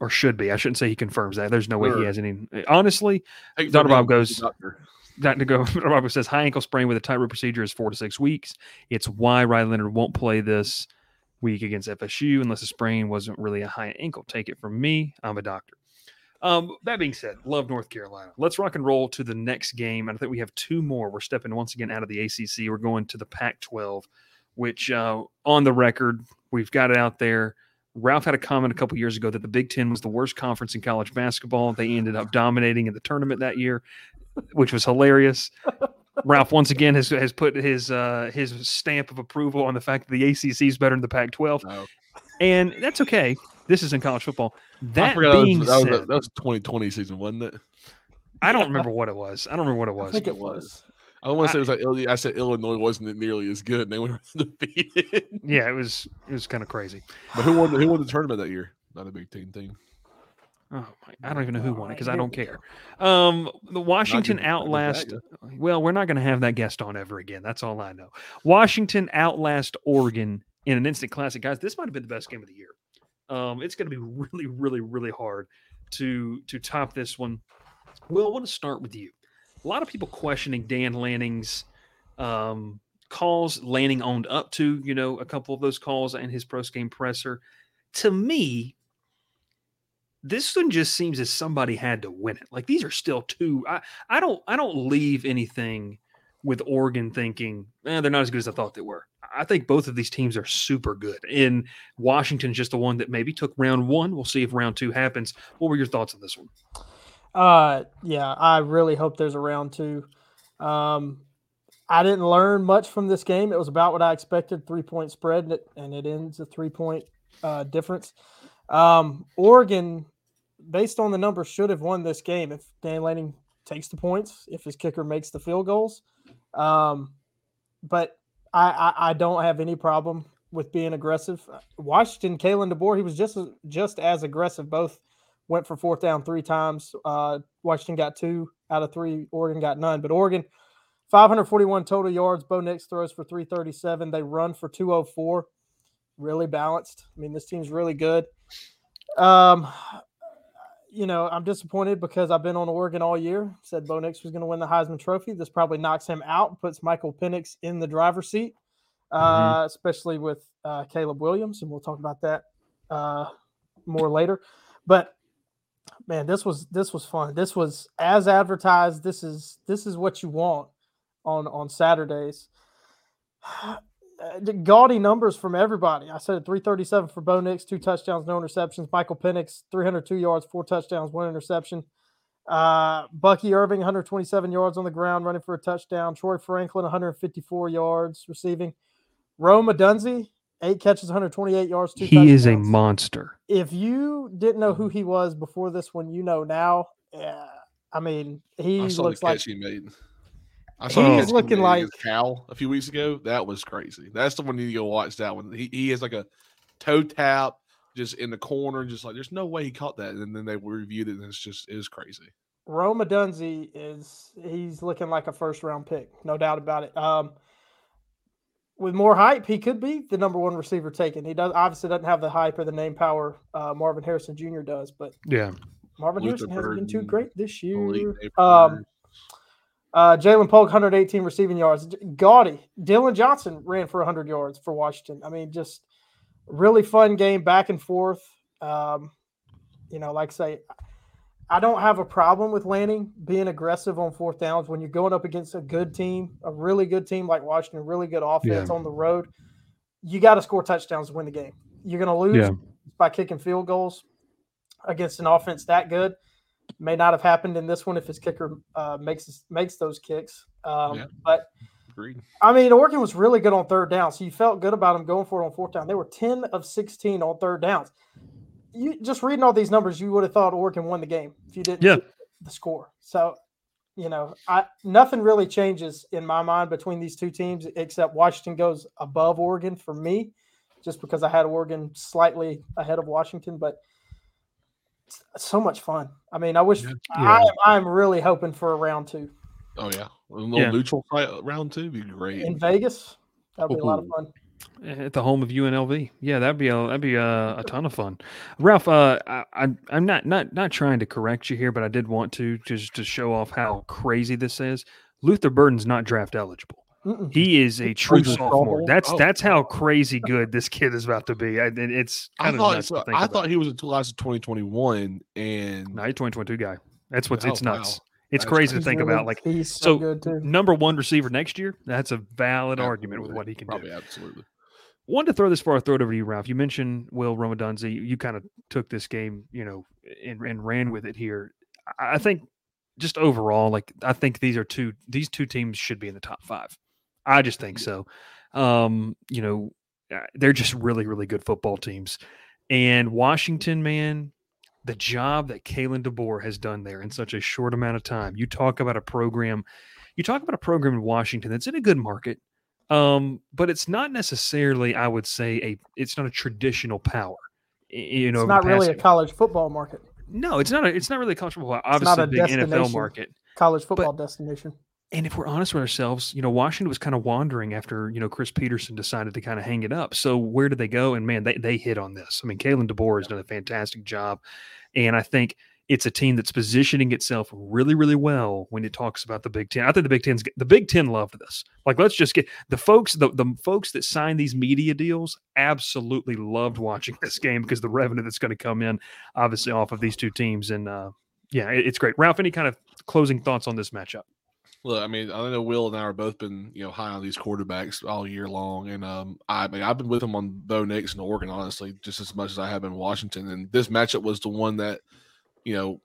Speaker 1: or should be. I shouldn't say he confirms that. There's no way he has any. Honestly,
Speaker 4: Take
Speaker 1: Dr. Bob goes-
Speaker 4: doctor. (laughs)
Speaker 1: Dr. Go Robert says high ankle sprain with a tightrope procedure is four to six weeks. It's why Riley Leonard won't play this week against FSU unless the sprain wasn't really a high ankle. Take it from me. I'm a doctor. Um, that being said, love North Carolina. Let's rock and roll to the next game. And I think we have two more. We're stepping once again out of the ACC. We're going to the Pac 12, which uh, on the record, we've got it out there. Ralph had a comment a couple years ago that the Big Ten was the worst conference in college basketball. They ended up dominating in the tournament that year, which was hilarious. Ralph once again has, has put his uh, his stamp of approval on the fact that the ACC is better than the Pac-12,
Speaker 4: No.
Speaker 1: and that's okay. This is in college football. That
Speaker 4: forgot
Speaker 1: being
Speaker 4: that was, that,
Speaker 1: said,
Speaker 4: was, that was 2020 season, wasn't it?
Speaker 1: I don't remember what it was. I don't remember what it was.
Speaker 3: I think it was.
Speaker 4: I don't want to say it was like Illi- I said Illinois wasn't nearly as good, and they were (laughs) defeated.
Speaker 1: Yeah, it was. It was kind of crazy.
Speaker 4: but who won? The, who won the tournament that year? Not a Big Ten thing.
Speaker 1: Oh my! I don't even know who won it because I don't care. Um, the Washington
Speaker 4: good-
Speaker 1: outlast. Well, we're not going to have that guest on ever again. That's all I know. Washington outlast Oregon in an instant classic, guys. This might have been the best game of the year. Um, it's going to be really, really, really hard to to top this one. Will, I want to start with you. A lot of people questioning Dan Lanning's um, calls. Lanning owned up to you know a couple of those calls and his post game presser. To me, this one just seems as somebody had to win it. Like these are still two. I, I don't I don't leave anything with Oregon thinking eh, they're not as good as I thought they were. I think both of these teams are super good. And Washington's just the one that maybe took round one. We'll see if round two happens. What were your thoughts on this one?
Speaker 3: Uh, yeah, I really hope there's a round two. Um, I didn't learn much from this game. It was about what I expected, three point spread, and it, and it ends a three point uh, difference. Um, Oregon, based on the numbers, should have won this game if Dan Lanning takes the points, if his kicker makes the field goals. Um, but I, I, I don't have any problem with being aggressive. Washington, Kalen DeBoer, he was just as- just as aggressive. Both went for fourth down three times. Uh, Washington got two out of three. Oregon got none. But Oregon, 541 total yards. Bo Nix throws for 337. They run for 204. Really balanced. I mean, this team's really good. Um, you know, I'm disappointed because I've been on Oregon all year. Said Bo Nix was going to win the Heisman Trophy. This probably knocks him out, puts Michael Penix in the driver's seat, uh, especially with uh, Caleb Williams, and we'll talk about that uh, more later. But man, this was this was fun. This was as advertised. This is this is what you want on on Saturdays. (sighs) Uh, gaudy numbers from everybody. I said 337 for Bo Nix, two touchdowns, no interceptions. Michael Penix, 302 yards, four touchdowns, one interception. Uh, Bucky Irving, 127 yards on the ground, running for a touchdown. Troy Franklin, 154 yards receiving. Rome Odunze, eight catches, 128 yards, two
Speaker 1: he
Speaker 3: touchdowns.
Speaker 1: is a monster.
Speaker 3: If you didn't know who he was before this one, you know now. Yeah, I mean, he
Speaker 4: I saw
Speaker 3: looks
Speaker 4: the
Speaker 3: like
Speaker 4: he made. I saw
Speaker 1: He's
Speaker 4: catch
Speaker 3: looking like-
Speaker 4: Cal a few weeks ago. That was crazy. That's the one you need to go watch. That one. He, he has like a toe tap just in the corner, just like there's no way he caught that. And then they reviewed it, and it's just it crazy.
Speaker 3: Rome Odunze is he's looking like a first round pick, no doubt about it. Um, with more hype, he could be the number one receiver taken. He does obviously doesn't have the hype or the name power uh, Marvin Harrison Jr. does, but
Speaker 1: Yeah.
Speaker 3: Marvin
Speaker 4: Luther
Speaker 3: Harrison hasn't been too great this year.
Speaker 4: Nabers.
Speaker 3: Um, uh, Ja'Lynn Polk, 118 receiving yards. Gaudy, Dillon Johnson ran for 100 yards for Washington. I mean, just really fun game, back and forth. Um, you know, like I say, I don't have a problem with Lanning being aggressive on fourth downs when you're going up against a good team, a really good team like Washington, really good offense on the road. You got to score touchdowns to win the game. You're going to lose
Speaker 1: Yeah.
Speaker 3: by kicking field goals against an offense that good. May not have happened in this one if his kicker uh, makes makes those kicks. Um,
Speaker 4: Yeah.
Speaker 3: But
Speaker 4: Agreed.
Speaker 3: I mean, Oregon was really good on third down, so you felt good about them going for it on fourth down. They were ten of sixteen on third downs. You just reading all these numbers, you would have thought Oregon won the game if you didn't
Speaker 1: Yeah.
Speaker 3: see the score. So, you know, I nothing really changes in my mind between these two teams except Washington goes above Oregon for me, just because I had Oregon slightly ahead of Washington, but it's so much fun. I mean, I wish
Speaker 4: Yeah.
Speaker 3: I, I'm really hoping for a round two
Speaker 4: Oh yeah, a little
Speaker 1: Yeah.
Speaker 4: neutral fight round two would be great.
Speaker 3: in Vegas. That'd be a lot of fun.
Speaker 1: at the home of UNLV. Yeah, that'd be a that'd be a, a ton of fun. Ralph, uh, I, I I'm not not not trying to correct you here, but I did want to just to show off how crazy this is. Luther Burden's not draft eligible.
Speaker 3: Mm-mm.
Speaker 1: He is a true
Speaker 4: he's
Speaker 1: sophomore.
Speaker 4: sophomore?
Speaker 1: That's
Speaker 4: Oh.
Speaker 1: that's how crazy good this kid is about to be. I, and it's
Speaker 4: I
Speaker 1: kind of
Speaker 4: thought
Speaker 1: nuts to
Speaker 4: so-
Speaker 1: think
Speaker 4: I
Speaker 1: about.
Speaker 4: thought he was until last of 2021, and
Speaker 1: no, he's 2022 guy. That's what's
Speaker 4: Oh,
Speaker 1: it's nuts.
Speaker 4: wow.
Speaker 1: It's
Speaker 4: That's
Speaker 1: crazy to think
Speaker 3: really-
Speaker 1: about. Like
Speaker 3: he's so,
Speaker 1: so
Speaker 3: good too.
Speaker 1: number one receiver next year. That's a valid argument with what he can do.
Speaker 4: probably absolutely.
Speaker 1: wanted to throw this far, I'll throw it over to you, Ralph. You mentioned Will Rome Odunze. You kind of took this game, you know, and, and ran with it here. I I think just overall, like I think these are two these two teams should be in the top five. I just think so. Um, you know, uh, they're just really, really good football teams. And Washington, man, the job that Kalen DeBoer has done there in such a short amount of time. You talk about a program, you talk about a program in Washington that's in a good market. Um, but it's not necessarily, I would say, a it's not a traditional power. You know,
Speaker 3: it's not really a college football market,
Speaker 1: no, it's not. A, it's not really a college football.
Speaker 3: not a
Speaker 1: big NFL market.
Speaker 3: college football destination.
Speaker 1: And if we're honest with ourselves, you know, Washington was kind of wandering after, you know, Chris Petersen decided to kind of hang it up. So where did they go? And man, they, they hit on this. I mean, Kalen DeBoer has done a fantastic job. And I think it's a team that's positioning itself really, really well when it talks about the Big Ten. I think the Big Ten's the Big Ten loved this. Like, let's just get the folks, the, the folks that sign these media deals absolutely loved watching this game because the revenue that's going to come in, obviously, off of these two teams. And uh, yeah, it- it's great. Ralph, any kind of closing thoughts on this matchup?
Speaker 4: Look, I mean, I know Will and I are both been, you know, high on these quarterbacks all year long, and um, I, I mean, I've been with him on Bo Nix and Oregon, honestly, just as much as I have in Washington. And this matchup was the one that, you know,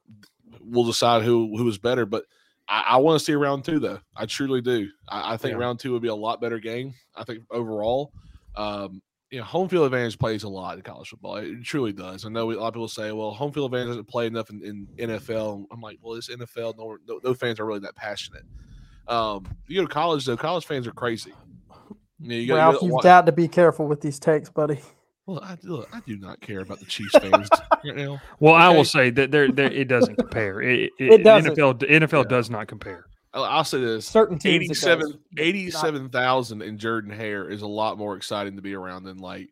Speaker 4: we'll decide who who is better. But I, I want to see round two, though. I truly do. I, I think
Speaker 1: Yeah.
Speaker 4: round two would be a lot better game. I think overall, um, you know, home field advantage plays a lot in college football. It truly does. I know a lot of people say, "Well, home field advantage doesn't play enough in, in NFL." I'm like, "Well, it's NFL. No, no, no fans are really that passionate." Um, you go to college though. College fans are crazy. You know, you got,
Speaker 3: Ralph, you've got to be careful with these takes, buddy.
Speaker 4: Well, I, look, I do not care about the Chiefs fans (laughs) right now.
Speaker 1: Well, I will say that there, there it doesn't compare. It, it,
Speaker 3: It doesn't.
Speaker 1: NFL, NFL
Speaker 4: Yeah.
Speaker 1: does not compare.
Speaker 4: I'll, I'll say this:
Speaker 3: Certain teams, it
Speaker 4: 87 87,000 in Jordan Hare is a lot more exciting to be around than like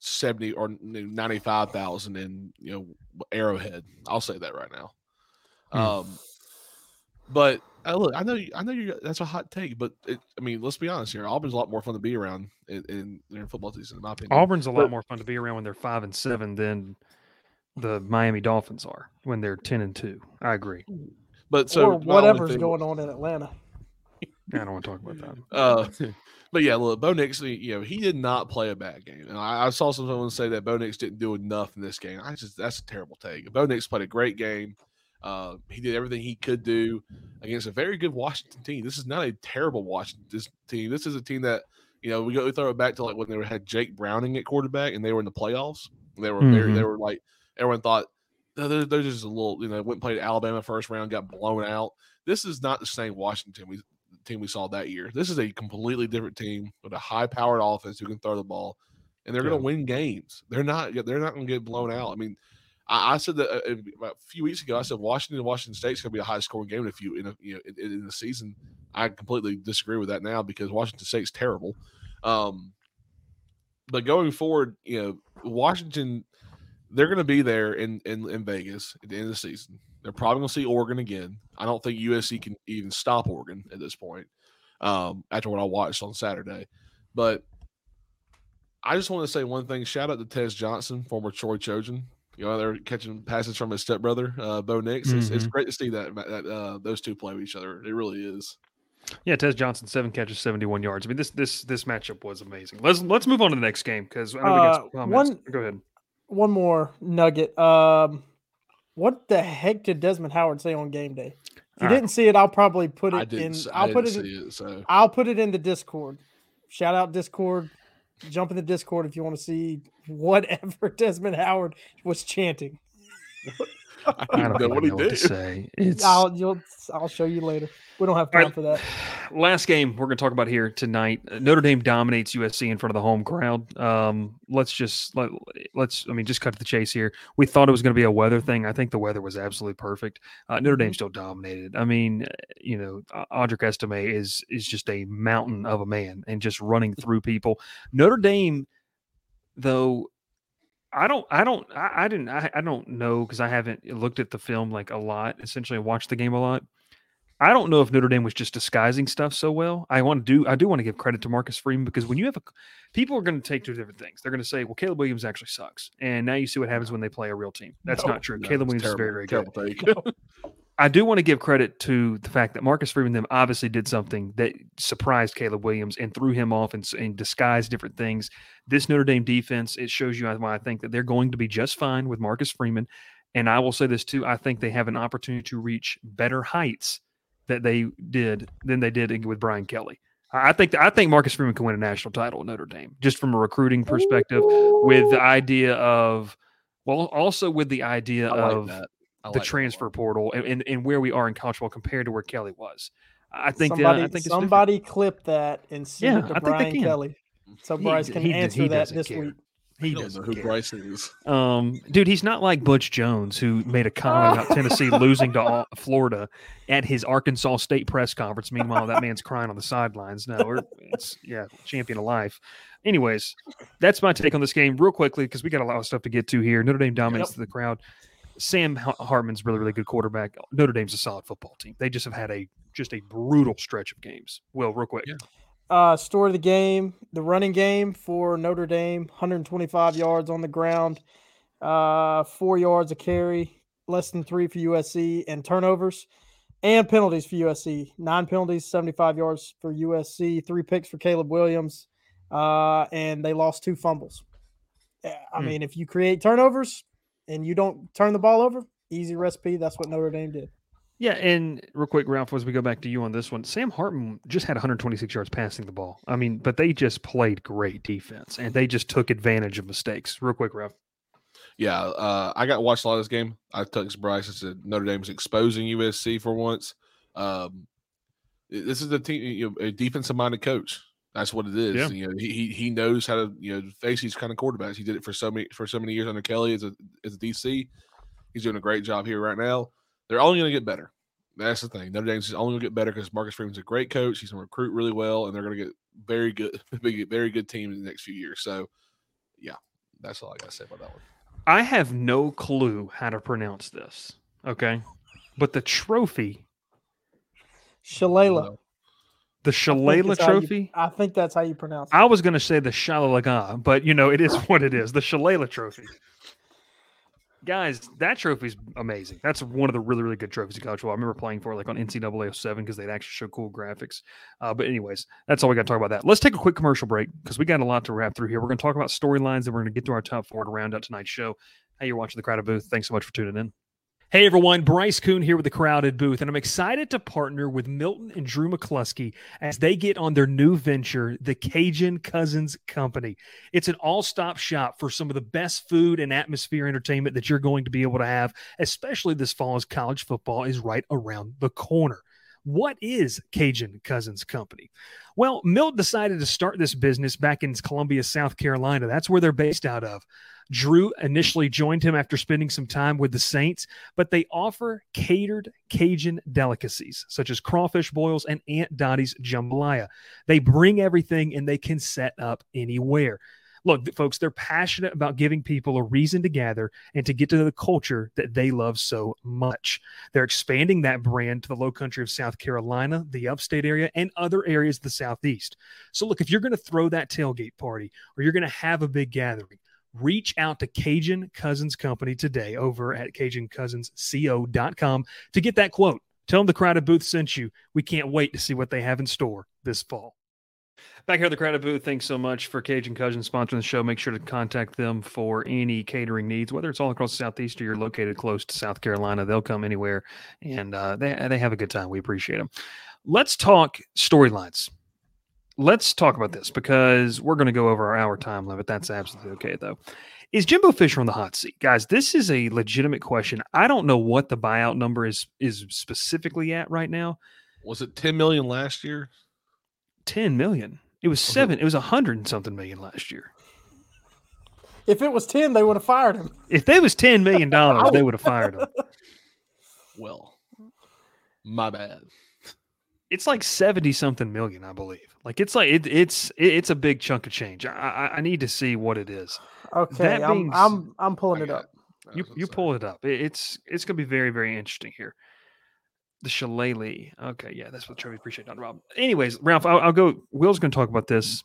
Speaker 4: seventy or ninety five thousand in you know Arrowhead. I'll say that right now.
Speaker 1: Hmm.
Speaker 4: Um, but uh, look, I know, you- I know you. That's a hot take, but it, I mean, let's be honest here. Auburn's a lot more fun to be around in, in their football season, in my opinion.
Speaker 1: Auburn's a lot
Speaker 4: But-
Speaker 1: more fun to be around when they're five and seven than the Miami Dolphins are when they're ten and two. I agree.
Speaker 4: But so
Speaker 3: or whatever's
Speaker 4: thing-
Speaker 3: going on in Atlanta.
Speaker 1: I don't want to talk about that. (laughs)
Speaker 4: Uh, but yeah, look, Bo Nix, you know, he did not play a bad game. And I, I saw someone say that Bo Nix didn't do enough in this game. I just that's a terrible take. Bo Nix played a great game. Uh, he did everything he could do against a very good Washington team. This is not a terrible Washington team. This is a team that you know we go we throw it back to like when they had Jake Browning at quarterback and they were in the playoffs. They were very, they were like everyone thought "No, they're, they're just a little you know went and played Alabama first round got blown out. This is not the same Washington we team we saw that year. This is a completely different team with a high powered offense who can throw the ball, and they're going to win games. They're not. They're not going to get blown out. I mean, I, I said that uh, uh, a few weeks ago. I said Washington and Washington State's going to be a high scoring game in a few in a, you know in, in the season. I completely disagree with that now because Washington State's terrible. Um, but going forward, you know, Washington, they're going to be there in, in in Vegas at the end of the season. They're probably going to see Oregon again. I don't think USC can even stop Oregon at this point. Um, after what I watched on Saturday, but I just want to say one thing. Shout out to Tez Johnson, former Troy Trojan. You know, they're catching passes from his stepbrother, uh, Bo Nix. It's, it's
Speaker 1: Mhm.
Speaker 4: great to see that, that uh, those two play with each other. It really is.
Speaker 1: Yeah, Tez Johnson, seven catches, seventy-one yards. I mean, this this this matchup was amazing. Let's let's move on to the next game because I know we got some
Speaker 3: Uh,
Speaker 1: comments.
Speaker 3: one-
Speaker 1: Go ahead.
Speaker 3: One more nugget. Um, what the heck did Desmond Howard say on game day? If you
Speaker 1: All right.
Speaker 3: didn't see it, I'll probably put
Speaker 4: I
Speaker 3: it
Speaker 4: didn't.
Speaker 3: in.
Speaker 4: s- I
Speaker 3: I'll
Speaker 4: didn't
Speaker 3: put it. In,
Speaker 4: see it. So
Speaker 3: I'll put it in the Discord. Shout out Discord. Jump in the Discord if you want to see whatever (laughs) Desmond Howard was chanting. (laughs)
Speaker 4: I
Speaker 1: I
Speaker 4: don't
Speaker 1: don't
Speaker 4: know what he
Speaker 1: know what to
Speaker 4: did.
Speaker 1: say. (laughs) It's
Speaker 3: I'll you'll I'll show you later. We don't have time
Speaker 1: right.
Speaker 3: for that.
Speaker 1: last game we're going to talk about here tonight. Notre Dame dominates USC in front of the home crowd. Um, let's just let, let's I mean just cut to the chase here. We thought it was going to be a weather thing. I think the weather was absolutely perfect. Uh, Notre Dame still dominated. I mean, uh, you know, A- Audric Estime is is just a mountain of a man and just running through people. Notre Dame, though. I don't. I don't. I, I didn't. I, I don't know because I haven't looked at the film like a lot. Essentially, watched the game a lot. I don't know if Notre Dame was just disguising stuff so well. I want to do. I do want to give credit to Marcus Freeman because when you have a, people are going to take two different things. They're going to say, "Well, Caleb Williams actually sucks," and now you see what happens when they play a real team. That's
Speaker 3: No,
Speaker 1: not true.
Speaker 4: No,
Speaker 1: Caleb Williams is very, very good. (laughs) (laughs)
Speaker 4: terrible, terrible take.
Speaker 1: I do want to give credit to the fact that Marcus Freeman them obviously did something that surprised Caleb Williams and threw him off and, and disguised different things. This Notre Dame defense, it shows you why I think that they're going to be just fine with Marcus Freeman. And I will say this too: I think they have an opportunity to reach better heights that they did than they did with Brian Kelly. I think I think Marcus Freeman can win a national title at Notre Dame, just from a recruiting perspective, with the idea of, well, also with the idea
Speaker 4: like
Speaker 1: of
Speaker 4: that. I
Speaker 1: the
Speaker 4: like
Speaker 1: transfer portal and, and, and where we are in college football compared to where Kelly was. I think that,
Speaker 3: somebody
Speaker 1: I think
Speaker 3: somebody clip that and send
Speaker 1: Yeah,
Speaker 3: it to
Speaker 1: I think they
Speaker 3: Brian
Speaker 1: can.
Speaker 3: Kelly. So
Speaker 1: He-
Speaker 3: Bryce can
Speaker 1: he
Speaker 3: answer
Speaker 1: he
Speaker 3: that this
Speaker 1: care.
Speaker 3: week.
Speaker 1: he
Speaker 4: I don't know who
Speaker 1: care.
Speaker 4: Bryce is.
Speaker 1: Um, dude, he's not like Butch Jones who made a comment about Tennessee (laughs) losing to Au- Florida at his Arkansas State press conference. Meanwhile, that man's crying on the sidelines. No, we're, it's yeah, champion of life. Anyways, that's my take on this game, real quickly, because we got a lot of stuff to get to here. Notre Dame dominates the crowd. Sam Har- Hartman's really, really good quarterback. Notre Dame's a solid football team. They just have had a just a brutal stretch of games. Will, real quick.
Speaker 4: Yeah.
Speaker 3: Uh, story of the game: the running game for Notre Dame, 125 yards on the ground, uh, four yards a carry, less than three for USC, and turnovers and penalties for USC. Nine penalties, 75 yards for USC, three picks for Caleb Williams, uh, and they lost two fumbles. Yeah, I
Speaker 1: Hmm.
Speaker 3: mean, if you create turnovers and you don't turn the ball over, easy recipe. That's what Notre Dame did.
Speaker 1: Yeah, and real quick, Ralph, as we go back to you on this one, Sam Hartman just had 126 yards passing the ball. I mean, but they just played great defense and they just took advantage of mistakes. Real quick, Ralph.
Speaker 4: Yeah, uh, I got watched a lot of this game. I texted Bryce and said Notre Dame's exposing USC for once. Um, this is a team, you know, a defensive minded coach. That's what it is.
Speaker 1: Yeah.
Speaker 4: You know, he, he he knows how to you know face these kind of quarterbacks. He did it for so many for so many years under Kelly as a as a DC. He's doing a great job here right now. They're only going to get better. That's the thing. Notre Dame's only going to get better because Marcus Freeman's a great coach. He's going to recruit really well, and they're going to get very good, (laughs) big, very good teams in the next few years. So, yeah, That's all I gotta say about that one.
Speaker 1: I have no clue how to pronounce this. Okay. But the trophy,
Speaker 3: Shalala.
Speaker 1: The Shalala
Speaker 3: how you-
Speaker 1: trophy,
Speaker 3: I think that's how you pronounce it.
Speaker 1: I was going to say the Shalalaga, but you know, it is what it is the Shalala trophy. Guys, that trophy's amazing. That's one of the really, really good trophies in college football. I remember playing for it like on NCAA 07 because they'd actually show cool graphics. Uh, but, anyways, that's all we got to talk about that. Let's take a quick commercial break because we got a lot to wrap through here. We're going to talk about storylines and we're going to get to our top four to round out tonight's show. Hey, you're watching the Crowded Booth. Thanks so much for tuning in. Hey everyone, Bryce Koon here with the Crowded Booth, and I'm excited to partner with Milton and Drew McCluskey as they get on their new venture, the Cajun Cousins Company. It's an all stop shop for some of the best food and atmosphere entertainment that you're going to be able to have, especially this fall as college football is right around the corner. What is Cajun Cousins Company? Well, Milt decided to start this business back in Columbia, South Carolina. That's where they're based out of. Drew initially joined him after spending some time with the Saints, but they offer catered Cajun delicacies such as crawfish boils and Aunt Dottie's jambalaya. They bring everything and they can set up anywhere. Look, folks, they're passionate about giving people a reason to gather and to get to the culture that they love so much. They're expanding that brand to the low country of South Carolina, the upstate area, and other areas of the Southeast. So, look, if you're going to throw that tailgate party or you're going to have a big gathering, reach out to Cajun Cousins Company today over at CajunCousinsCO.com to get that quote. Tell them the Crowded Booth sent you. We can't wait to see what they have in store this fall. Back here at the Crowded Booth, thanks so much for Cajun Cousins sponsoring the show. Make sure to contact them for any catering needs, whether it's all across the Southeast or you're located close to South Carolina. They'll come anywhere and uh, they, they have a good time. We appreciate them. Let's talk storylines let's talk about this because we're going to go over our hour time limit. That's absolutely okay, though. Is Jimbo Fisher on the hot seat, guys? This is a legitimate question. I don't know what the buyout number is is specifically at right now.
Speaker 4: Was it 10 million last year?
Speaker 1: Ten million. It was seven. It was a hundred and something million last year.
Speaker 3: If it was 10, they would have fired him.
Speaker 1: If they was ten million dollars, (laughs) they would have fired him. (laughs)
Speaker 4: Well, my bad.
Speaker 1: It's like seventy something million, I believe. Like it's like it, it's it, it's a big chunk of change. I, I I need to see what it is.
Speaker 3: Okay,
Speaker 1: That
Speaker 3: I'm,
Speaker 1: being s-
Speaker 3: I'm I'm pulling it up.
Speaker 4: I
Speaker 1: You you pull it up. It's it's gonna be very very interesting here. The shillelagh. Okay, yeah, that's what Trevor appreciate, Dr. Rob. Anyways, Ralph, I'll, I'll go. Will's gonna talk about this.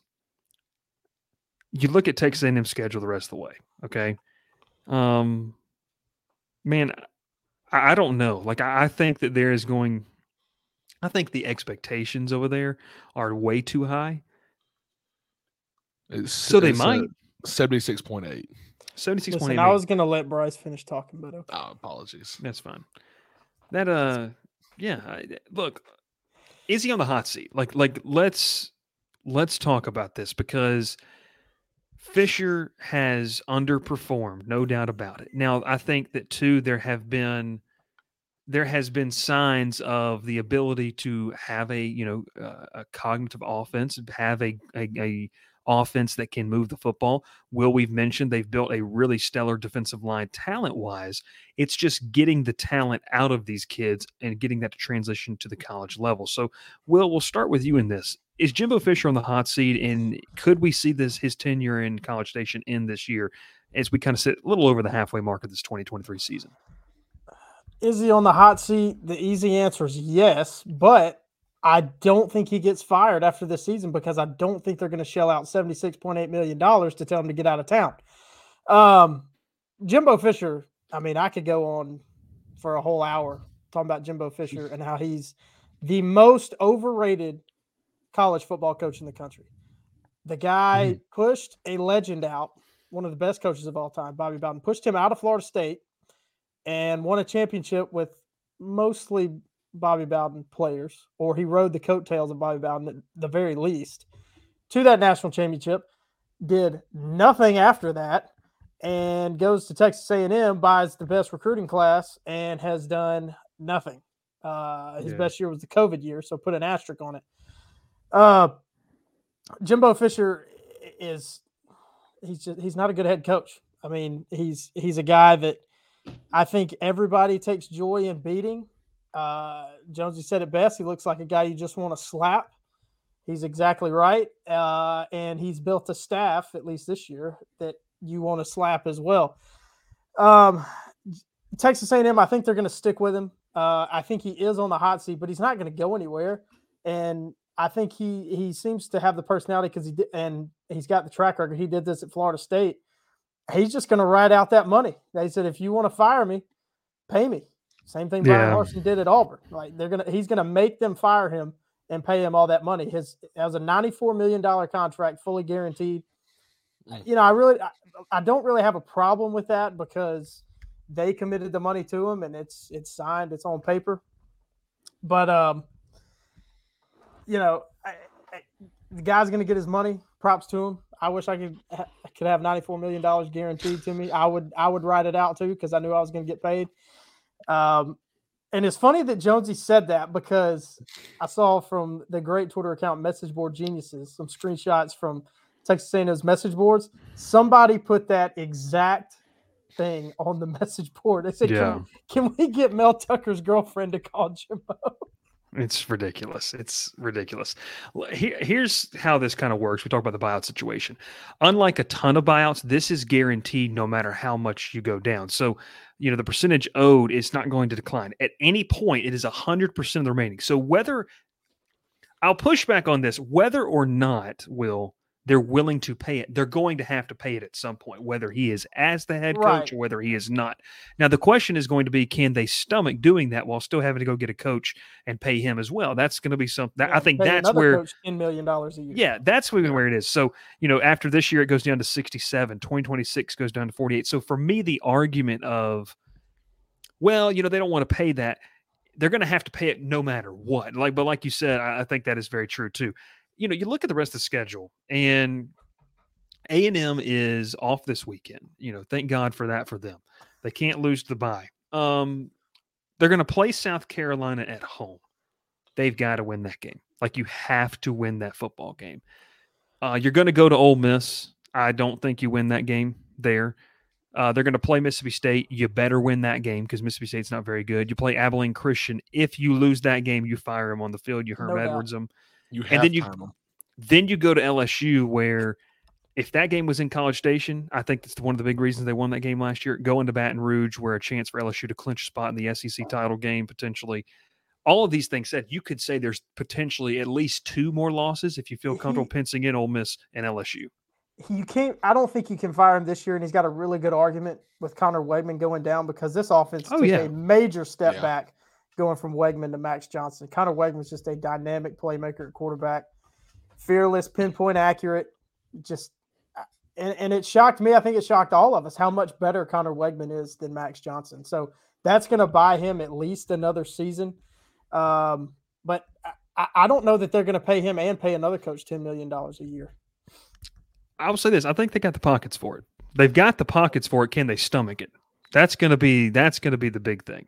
Speaker 1: You look at Texas A&M schedule the rest of the way. Okay, um, man, I, I don't know. Like I, I think that there is going. I think the expectations over there are way too high.
Speaker 4: It's,
Speaker 1: So they
Speaker 4: it's,
Speaker 1: might.
Speaker 4: 76.8.
Speaker 1: Seventy six point
Speaker 3: Listen,
Speaker 1: eight.
Speaker 3: I was gonna let Bryce finish talking, but okay.
Speaker 4: Oh, apologies.
Speaker 1: That's fine. That uh yeah, I- look, is he on the hot seat? Like like let's let's talk about this because Fisher has underperformed, no doubt about it. Now, I think that too there have been there has been signs of the ability to have a, you know, uh, a cognitive offense, have a, a a offense that can move the football. Will we've mentioned they've built a really stellar defensive line talent wise. It's just getting the talent out of these kids and getting that to transition to the college level. So, Will, we'll start with you in this. Is Jimbo Fisher on the hot seat, and could we see this his tenure in College Station end this year as we kind of sit a little over the halfway mark of this 2023 season?
Speaker 3: Is he on the hot seat? The easy answer is yes, but I don't think he gets fired after this season because I don't think they're going to shell out $76.8 million to tell him to get out of town. Um, Jimbo Fisher, I mean, I could go on for a whole hour talking about Jimbo Fisher and how he's the most overrated college football coach in the country. The guy pushed a legend out, one of the best coaches of all time, Bobby Bowden, pushed him out of Florida State and won a championship with mostly Bobby Bowden players, or he rode the coattails of Bobby Bowden at the very least to that national championship. Did nothing after that, and goes to Texas A&M, buys the best recruiting class, and has done nothing. Uh, his
Speaker 1: Yeah.
Speaker 3: best year was the COVID year, so put an asterisk on it. Uh, Jimbo Fisher is he's just he's not a good head coach. I mean, he's he's a guy that I think everybody takes joy in beating. Uh, Jonesy said it best. He looks like a guy you just want to slap. He's exactly right. Uh, and he's built a staff, at least this year, that you want to slap as well. Um, Texas A&M, I think they're going to stick with him. Uh, I think he is on the hot seat, but he's not going to go anywhere. And I think he he seems to have the personality because he did, and he's got the track record. He did this at Florida State. He's just going to ride out that money. They said, if you want to fire me, pay me. Same thing Brian
Speaker 1: Yeah.
Speaker 3: Larson did at Auburn. Like they're gonna, he's gonna make them fire him and pay him all that money. His has a ninety-four million dollar contract, fully guaranteed. You know, I really, I, I don't really have a problem with that because they committed the money to him and it's it's signed, it's on paper. But um, you know, I, I, the guy's gonna get his money. Props to him. I wish I could could have ninety-four million dollars guaranteed to me. I would I would write it out too because I knew I was gonna get paid. Um, and it's funny that Jonesy said that because I saw from the great Twitter account Message Board Geniuses some screenshots from Texas A&M's message boards. Somebody put that exact thing on the (laughs) message board. They said,
Speaker 1: Yeah.
Speaker 3: can, "Can we get Mel Tucker's girlfriend to call Jimbo?"
Speaker 1: It's ridiculous. It's ridiculous. Here, here's how this kind of works. We talk about the buyout situation. Unlike a ton of buyouts, this is guaranteed no matter how much you go down. So, you know, the percentage owed is not going to decline. At any point, it is 100% of the remaining. So, whether I'll push back on this, whether or not, will they're willing to pay it, they're going to have to pay it at some point, whether he is as the head coach
Speaker 3: Right.
Speaker 1: or whether he is not. Now, the question is going to be can they stomach doing that while still having to go get a coach and pay him as well? That's going to be something that I think that's where.
Speaker 3: coach ten million dollars a year.
Speaker 1: Yeah, that's where, where it is. So, you know, after this year, it goes down to 67. 2026 goes down to 48. So, for me, the argument of, well, you know, they don't want to pay that, they're going to have to pay it no matter what. Like, but like you said, I, I think that is very true too. You know, you look at the rest of the schedule, and A and M is off this weekend. You know, thank God for that for them. They can't lose the bye. Um, they're going to play South Carolina at home. They've got to win that game. Like you have to win that football game. Uh, you're going to go to Ole Miss. I don't think you win that game there. Uh, they're going to play Mississippi State. You better win that game because Mississippi State's not very good. You play Abilene Christian. If you lose that game, you fire him on the field. You Herm
Speaker 3: No doubt.
Speaker 1: Edwards him.
Speaker 4: You
Speaker 1: And then you-
Speaker 4: time 'em.
Speaker 1: Then you go to LSU, where if that game was in College Station, I think that's one of the big reasons they won that game last year. Going to Baton Rouge, where a chance for LSU to clinch a spot in the SEC title game potentially. All of these things said, you could say there's potentially at least two more losses if you feel comfortable penciling in Ole Miss and LSU.
Speaker 3: you can't. I don't think you can fire him this year, and he's got a really good argument with Conner Weigman going down because this offense
Speaker 1: Oh,
Speaker 3: took
Speaker 1: yeah.
Speaker 3: a major step
Speaker 4: Yeah.
Speaker 3: back going from Weigman to Max Johnson. Conner Weigman's just a dynamic playmaker at quarterback, fearless, pinpoint accurate, just. uh, And, and it shocked me. I think it shocked all of us how much better Conner Weigman is than Max Johnson. So that's going to buy him at least another season. Um, but I- I, don't know that they're going to pay him and pay another coach ten million dollars a year.
Speaker 1: I will say this: I think they got the pockets for it. They've got the pockets for it. Can they stomach it? That's gonna be that's gonna be the big thing.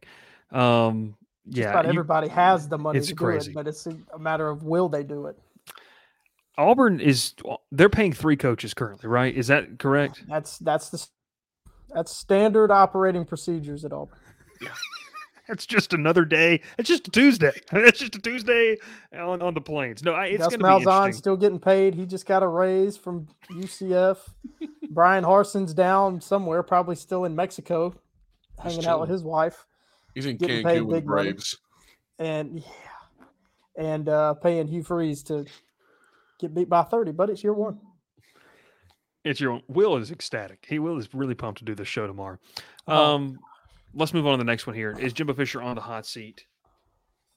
Speaker 1: Um,
Speaker 3: Just
Speaker 1: yeah,
Speaker 3: about
Speaker 1: you-
Speaker 3: everybody has the money to
Speaker 1: crazy.
Speaker 3: do it, but it's a, matter of will they do it.
Speaker 1: Auburn is they're paying three coaches currently, right? Is that correct?
Speaker 3: That's that's the that's standard operating procedures at Auburn. Yeah. (laughs)
Speaker 1: It's just another day. It's just a Tuesday. (laughs) It's just a Tuesday on, on the plains. No, I, it's going to be interesting.
Speaker 3: still getting paid. He just got a raise from UCF. (laughs) Bryan Harsin's down somewhere, probably still in Mexico, hanging out with his wife,
Speaker 4: He's in
Speaker 3: getting paid
Speaker 4: Cancun with the
Speaker 3: big money. And yeah, and uh, paying Hugh Freeze to get beat by thirty. But it's your one.
Speaker 1: It's your own. Will is ecstatic. He will is really pumped to do the show tomorrow.
Speaker 3: Oh.
Speaker 1: Um, let's move on to the next one here. Is Jimbo Fisher on the hot seat?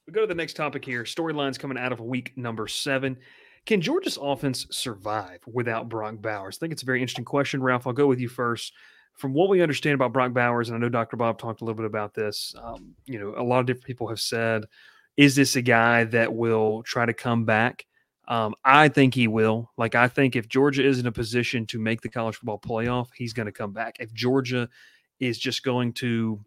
Speaker 1: We go to the next topic here. Storylines coming out of week number seven. Can Georgia's offense survive without Brock Bowers? I think it's a very interesting question, Ralph. I'll go with you first. From what we understand about Brock Bowers, and I know Dr. Bob talked a little bit about this, um, you know, a lot of different people have said, is this a guy that will try to come back? Um, I think he will. Like, I think if Georgia is in a position to make the college football playoff, he's going to come back. If Georgia is just going to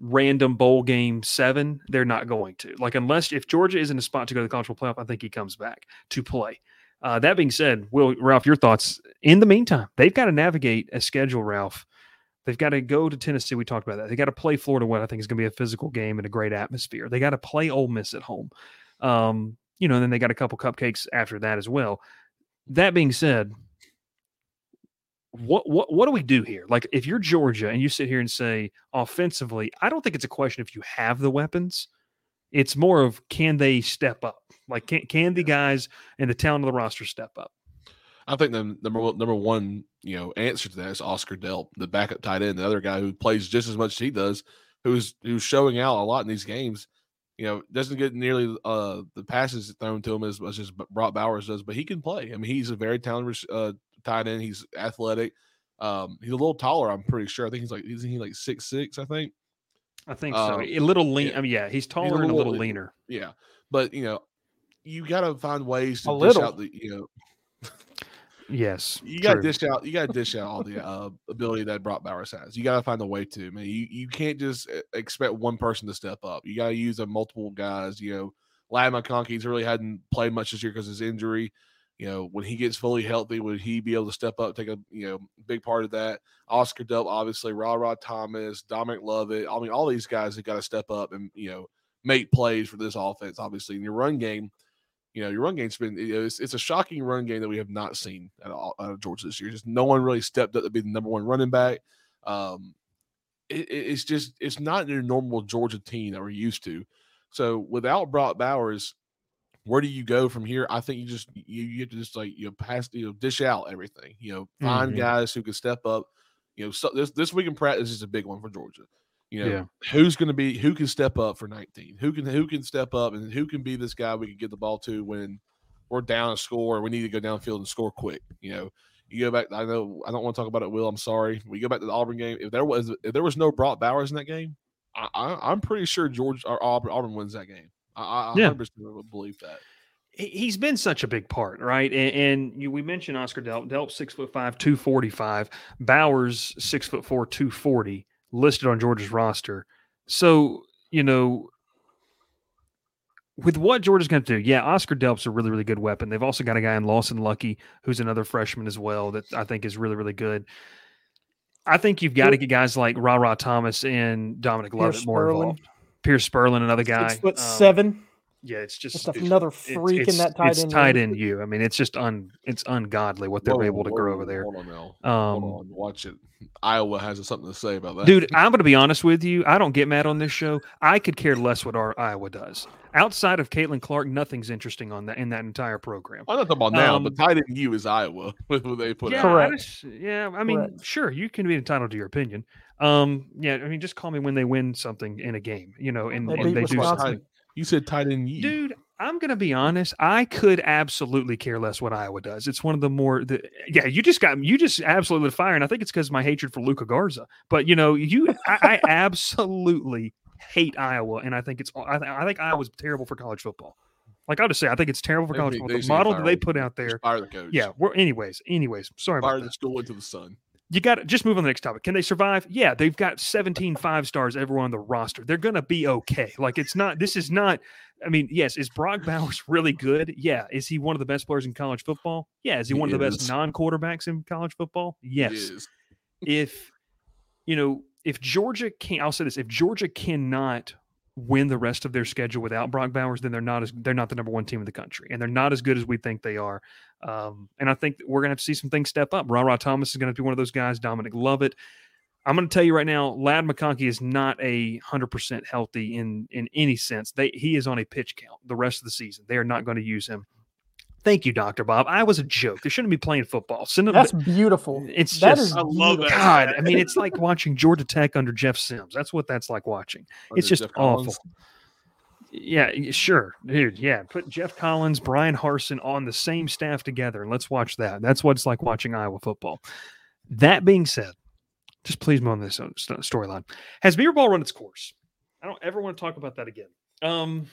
Speaker 1: random bowl game seven, they're not going to. Like, unless if Georgia is in a spot to go to the college football playoff, I think he comes back to play. Uh, that being said, Will Ralph, your thoughts? In the meantime, they've got to navigate a schedule, Ralph. They've got to go to Tennessee. We talked about that. They got to play Florida, what I think is going to be a physical game and a great atmosphere. They got to play Ole Miss at home. Um, you know, and then they got a couple cupcakes after that as well. That being said, what what what do we do here? Like if you're Georgia and you sit here and say offensively, I don't think it's a question if you have the weapons. It's more of can they step up? Like can can the guys and the talent of the roster step up?
Speaker 4: I think the number one, number one, you know, answer to that is Oscar Delp, the backup tight end, the other guy who plays just as much as he does, who's who's showing out a lot in these games. You know, doesn't get nearly uh, the passes thrown to him as much as Brock Bowers does, but he can play. I mean, he's a very talented uh, tight end. He's athletic. Um, he's a little taller. I'm pretty sure. I think he's like isn't he like six six? I think.
Speaker 1: I think so. Um, a little lean.
Speaker 4: yeah.
Speaker 1: I mean, yeah, he's taller
Speaker 4: a
Speaker 1: and a
Speaker 4: little-
Speaker 1: little leaner.
Speaker 4: Yeah, but you know, you got to find ways to
Speaker 3: A
Speaker 4: dish
Speaker 3: little.
Speaker 4: out the you know
Speaker 1: Yes,
Speaker 4: you got to dish out you got to dish out all the uh, ability that Brock Bowers has. You got to find a way to. Man, you you can't just uh, expect one person to step up. You got to use a multiple guys. You know, Ladd McConkey's really hadn't played much this year because his injury. You know, when he gets fully healthy, would he be able to step up, take a you know big part of that? Oscar Delp, obviously, Ra Ra Thomas, Dominic Lovett. I mean, all these guys have got to step up and you know make plays for this offense. Obviously, in your run game, you know your run game's been it's, it's, a shocking run game that we have not seen at all out of Georgia this year. Just no one really stepped up to be the number one running back. Um, it, it- it's just it's not your normal Georgia team that we're used to. So without Brock Bowers, where do you go from here? I think you just you, you have to just like you know pass you know dish out everything. You know find
Speaker 1: Mhm.
Speaker 4: guys who can step up. You know so this this week in practice is a big one for Georgia. You know
Speaker 1: Yeah.
Speaker 4: who's going to be who can step up for 19? Who can who can step up and who can be this guy we can get the ball to when we're down a score. And we need to go downfield and score quick. You know, you go back. I know I don't want to talk about it. Will I'm sorry. We go back to the Auburn game. If there was if there was no Brock Bowers in that game, I, I, I'm pretty sure George or Auburn, Auburn wins that game. I, I
Speaker 1: Yeah.
Speaker 4: 100% would believe that.
Speaker 1: he- he's been such a big part, right? And, and you, we mentioned Oscar Delp. Delp six foot five, two forty five. Bowers six foot four, two forty, listed on Georgia's roster. So you know, with what Georgia's going to do, yeah, Oscar Delp's a really, really good weapon. They've also got a guy in Lawson Luckie who's another freshman as well that I think is really, really good. I think you've got to get guys like Ra Ra Thomas and Dominic
Speaker 3: Pearce
Speaker 1: Lovett more
Speaker 3: Spurlin.
Speaker 1: involved. Pearce Spurlin, another guy.
Speaker 3: Six foot
Speaker 1: Um,
Speaker 3: seven.
Speaker 1: Yeah, it's just
Speaker 3: Just
Speaker 1: it's-
Speaker 3: another
Speaker 1: it's-
Speaker 3: freak in that tight
Speaker 1: it's
Speaker 3: end.
Speaker 1: tight end you. I mean, it's just un it's ungodly what they're
Speaker 4: Whoa,
Speaker 1: able to grow over there.
Speaker 4: Hold on now.
Speaker 1: Um,
Speaker 4: hold on. Watch it. Iowa has something to say about that.
Speaker 1: Dude, I'm going to be honest with you. I don't get mad on this show. I could care less what our Iowa does. Outside of Caitlin Clark, nothing's interesting on that in that entire program.
Speaker 4: I'm not talking about now,
Speaker 1: Um,
Speaker 4: but tight end you is Iowa. (laughs) What they put
Speaker 1: yeah,
Speaker 4: out.
Speaker 1: I
Speaker 3: Correct.
Speaker 1: just- yeah, I mean,
Speaker 3: Correct.
Speaker 1: sure, you can be entitled to your opinion. Um, yeah, I mean, just call me when they win something in a game, you know, and,
Speaker 3: They
Speaker 1: and they do something.
Speaker 4: You said tight end U.
Speaker 1: Dude, I'm gonna be honest. I could absolutely care less what Iowa does. It's one of the more, the, yeah. You just got you just absolutely lit fire, and I think it's because of my hatred for Luka Garza. But you know, you, I, I (laughs) absolutely hate Iowa, and I think it's, I, th- I think Iowa's terrible for college football. Like I'll just say, I think it's terrible for
Speaker 4: They
Speaker 1: college
Speaker 4: need-
Speaker 1: football.
Speaker 4: they
Speaker 1: The
Speaker 4: just need to
Speaker 1: model that they put out
Speaker 4: Just
Speaker 1: there,
Speaker 4: fire the coach.
Speaker 1: yeah. We're anyways, anyways. Sorry
Speaker 4: Fire
Speaker 1: about
Speaker 4: the
Speaker 1: that.
Speaker 4: school into the sun.
Speaker 1: You got to just move on to the next topic. Can they survive? Yeah, they've got 17 five stars everyone on the roster. They're going to be okay. Like it's not, this is not, I mean, yes, is Brock (laughs) Bowers really good? Yeah. Is he one of the best players in college football? Yeah. Is he,
Speaker 4: He
Speaker 1: one of the best non quarterbacks in college football? Yes. If, you know, if Georgia can't, I'll say this, if Georgia cannot win the rest of their schedule without Brock Bowers, then they're not as they're not the number one team in the country, and they're not as good as we think they are. Um, and I think we're gonna have to see some things step up. Ra Ra Thomas is gonna be one of those guys. Dominic Lovett. I'm going to tell you right now, Ladd McConkey is not a hundred percent healthy in in any sense. They he is on a pitch count the rest of the season. They are not going to use him. Thank you, Doctor Bob. I was a joke. They shouldn't be playing football. Send them.
Speaker 3: That's beautiful.
Speaker 1: It's
Speaker 3: That
Speaker 1: just
Speaker 3: is
Speaker 2: I love that.
Speaker 1: God. I mean, it's like watching Georgia Tech under Jeff Sims. That's what that's like watching. It's just
Speaker 4: Jeff
Speaker 1: awful.
Speaker 4: Collins.
Speaker 1: Yeah, sure, dude. Yeah, put Geoff Collins, Bryan Harsin on the same staff together, and let's watch that. That's what it's like watching Iowa football. That being said, just please move on this uh, storyline. Has Beamer Ball run its course? I don't ever want to talk about that again. Um,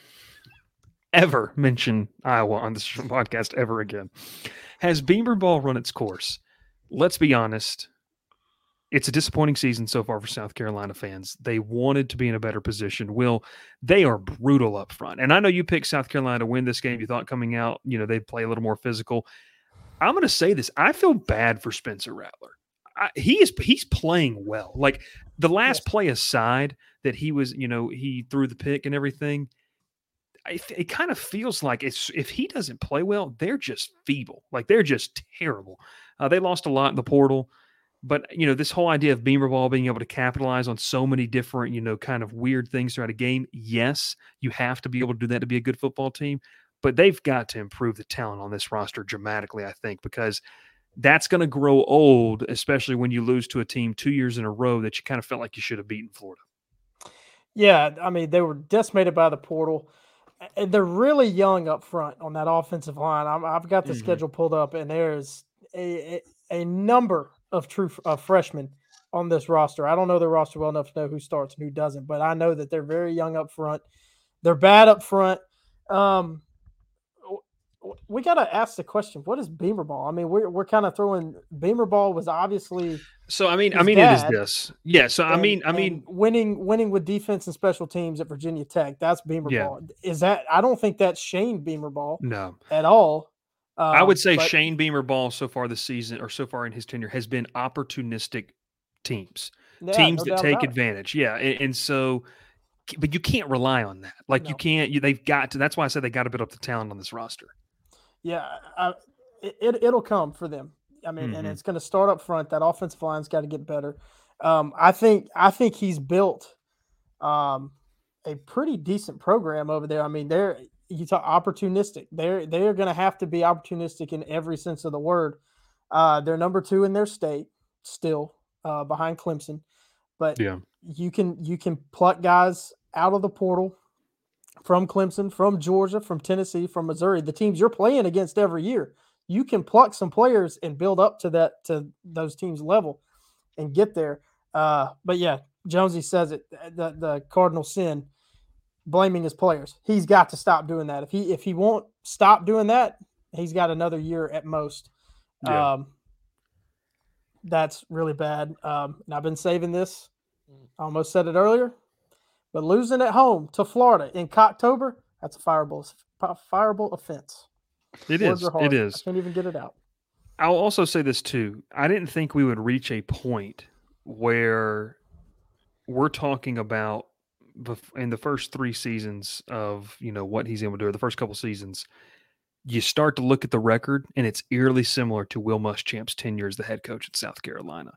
Speaker 1: ever mention Iowa on this (laughs) podcast ever again? Has Beamer Ball run its course? Let's be honest. It's a disappointing season so far for South Carolina fans. They wanted to be in a better position. Will they are brutal up front. And I know you picked South Carolina to win this game. You thought coming out, you know, they'd play a little more physical. I'm going to say this. I feel bad for Spencer Rattler. I, he is he's playing well. Like the last
Speaker 3: Yes.
Speaker 1: play aside that he was, you know, he threw the pick and everything. I, it kind of feels like it's if he doesn't play well, they're just feeble. Like they're just terrible. Uh, they lost a lot in the portal. But you know, this whole idea of Beamer ball being able to capitalize on so many different, you know, kind of weird things throughout a game. Yes, you have to be able to do that to be a good football team. But they've got to improve the talent on this roster dramatically, I think, because that's going to grow old, especially when you lose to a team two years in a row that you kind of felt like you should have beaten Florida.
Speaker 3: Yeah, I mean they were decimated by the portal. And they're really young up front on that offensive line. i have got the
Speaker 1: Mhm.
Speaker 3: schedule pulled up, and there's a, a, a number of true uh, freshmen on this roster. I don't know the roster well enough to know who starts and who doesn't, but I know that they're very young up front. They're bad up front. Um, we got to ask the question: What is Beamer ball? I mean, we're we're kind of throwing Beamer ball was obviously
Speaker 1: So I mean, I mean, it is this. Yeah. So I mean, I mean,
Speaker 3: winning winning with defense and special teams at Virginia Tech. That's Beamer
Speaker 1: Yeah.
Speaker 3: ball. Is that? I don't think that's Shane Beamer ball
Speaker 1: no.
Speaker 3: at all.
Speaker 1: I
Speaker 3: Um,
Speaker 1: would say
Speaker 3: but-
Speaker 1: Shane Beamer ball so far this season or so far in his tenure has been opportunistic teams,
Speaker 3: yeah,
Speaker 1: teams
Speaker 3: no
Speaker 1: that take
Speaker 3: about it.
Speaker 1: advantage. Yeah, and, and so, but you can't rely on that. Like you can't. You, they've got to. That's why I said they got to build up the talent on this roster.
Speaker 3: Yeah, I, it, it it'll come for them. I mean, and
Speaker 1: Mhm.
Speaker 3: it's going to start up front. That offensive line's got to get better. Um, I think I think he's built um, a pretty decent program over there. I mean, they're you talk opportunistic. They're they're going to have to be opportunistic in every sense of the word. Uh, they're number two in their state still uh, behind Clemson, but
Speaker 1: Yeah.
Speaker 3: you can you can pluck guys out of the portal from Clemson, from Georgia, from Tennessee, from Missouri, the teams you're playing against every year. You can pluck some players and build up to that to those teams' level and get there. Uh, but yeah, Jonesy says it. The the cardinal sin, blaming his players. He's got to stop doing that. If he if he won't stop doing that, he's got another year at most.
Speaker 1: Yeah.
Speaker 3: Um, that's really bad. Um, and I've been saving this. I almost said it earlier, but losing at home to Florida in October, that's a fireable fireable offense.
Speaker 1: It
Speaker 3: Words
Speaker 1: is. It is.
Speaker 3: I can't even get it out.
Speaker 1: I'll also say this too. I didn't think we would reach a point where we're talking about in the first three seasons of you know what he's able to do, or the first couple seasons. You start to look at the record, and it's eerily similar to Will Muschamp's tenure as the head coach at South Carolina.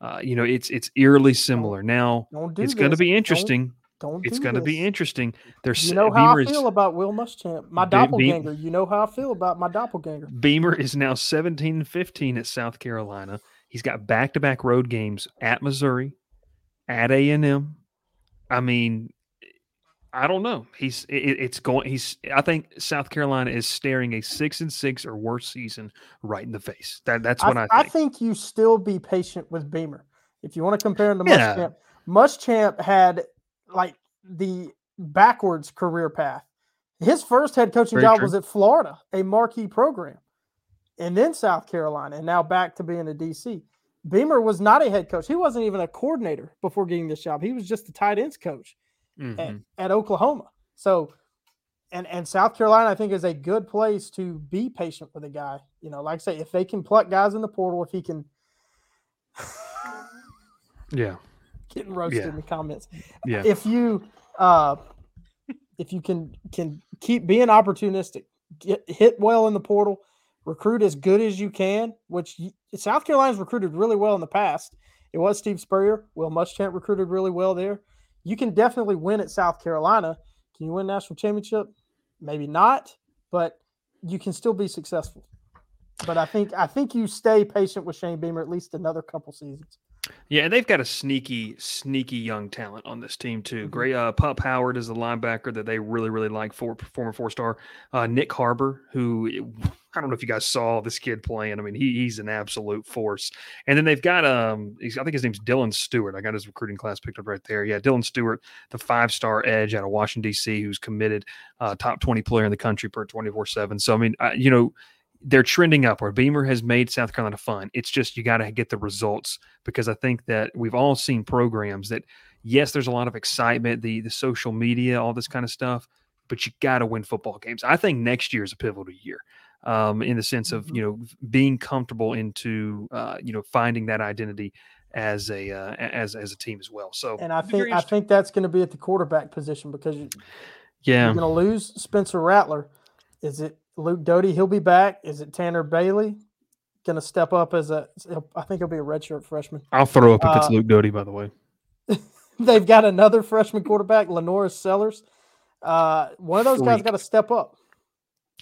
Speaker 1: Uh, you know, it's it's eerily similar. Now
Speaker 3: Don't
Speaker 1: it's going to be interesting.
Speaker 3: Don't,
Speaker 1: It's
Speaker 3: do
Speaker 1: going to be interesting. There's
Speaker 3: You know how
Speaker 1: Beamer
Speaker 3: I
Speaker 1: is-
Speaker 3: feel about Will Muschamp, my
Speaker 1: Be- Be-
Speaker 3: doppelganger. You know how I feel about my doppelganger.
Speaker 1: Beamer is now 17-15 at South Carolina. He's got back-to-back road games at Missouri, at A&M. I mean, I don't know. He's it, it's going he's I think South Carolina is staring a 6 and 6 or worse season right in the face. That that's what I,
Speaker 3: I,
Speaker 1: think.
Speaker 3: think you still be patient with Beamer. If you want to compare him to
Speaker 1: Yeah.
Speaker 3: Muschamp, Muschamp had like the backwards career path. His first head coaching
Speaker 1: Very
Speaker 3: job
Speaker 1: true.
Speaker 3: was at Florida, a marquee program, and then South Carolina, and now back to being a DC. Beamer was not a head coach. He wasn't even a coordinator before getting this job. He was just the tight ends coach at,
Speaker 1: Mhm.
Speaker 3: at Oklahoma. So, and and South Carolina, I think, is a good place to be patient with a guy. You know, like I say, if they can pluck guys in the portal, if he can
Speaker 1: Yeah.
Speaker 3: Getting roasted
Speaker 1: Yeah.
Speaker 3: in the comments,
Speaker 1: Yeah.
Speaker 3: if you uh, if you can can keep being opportunistic, get hit well in the portal, recruit as good as you can, which you, South Carolina's recruited really well in the past. It was Steve Spurrier. Will Muschamp recruited really well there. You can definitely win at South Carolina. Can you win national championship? Maybe not, but you can still be successful. But I think I think you stay patient with Shane Beamer at least another couple seasons.
Speaker 1: Yeah, and they've got a sneaky, sneaky young talent on this team too.
Speaker 3: Mhm.
Speaker 1: Great, uh, Pup Howard is the linebacker that they really, really like. For former four star uh, Nick Harbor, who I don't know if you guys saw this kid playing. I mean, he, he's an absolute force. And then they've got um, he's, I think his name's Dylan Stewart. I got his recruiting class picked up right there. Yeah, Dylan Stewart, the five star edge out of Washington D.C., who's committed, uh, top twenty player in the country per twenty four seven. So I mean, uh, you know. They're trending upward. Beamer has made South Carolina fun. It's just you got to get the results because I think that we've all seen programs that yes, there's a lot of excitement, the the social media, all this kind of stuff, but you got to win football games. I think next year is a pivotal year. Um, in the sense of
Speaker 3: Mhm.
Speaker 1: you know being comfortable into uh, you know finding that identity as a uh, as as a team as well. So
Speaker 3: And I
Speaker 1: it'll be very
Speaker 3: think I think that's going to be at the quarterback position because you,
Speaker 1: yeah,
Speaker 3: You're going to lose Spencer Rattler. Is it Luke Doty? He'll be back. Is it Tanner Bailey? going to step up as a. I think he'll be a redshirt freshman.
Speaker 1: I'll throw up if it's
Speaker 3: Uh,
Speaker 1: Luke Doty, by the way. (laughs)
Speaker 3: They've got another freshman quarterback, LaNorris Sellers. Uh, one of those guys got to step up.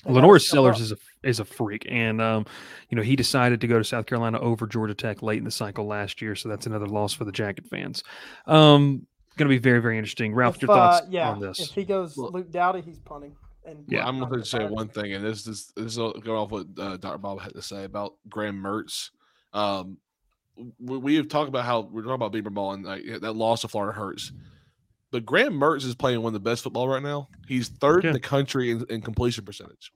Speaker 3: They gotta step
Speaker 1: Sellers
Speaker 3: up.
Speaker 1: is a is a freak, and um, you know he decided to go to South Carolina over Georgia Tech late in the cycle last year, so that's another loss for the Jacket fans. Um, going to be very very interesting. Ralph,
Speaker 3: If,
Speaker 1: your thoughts
Speaker 3: uh, yeah,
Speaker 1: on this?
Speaker 3: If he goes
Speaker 4: Look-
Speaker 3: Luke Doty, he's punting. And
Speaker 1: Yeah,
Speaker 4: I'm going to say one thing, and this is this is going off what uh, Dr. Bob had to say about Graham Mertz. Um, we, we have talked about how we're talking about Beamer ball and like, that loss to Florida hurts. But Graham Mertz is playing one of the best football right now. He's third
Speaker 1: Yeah.
Speaker 4: in the country in, in completion percentage.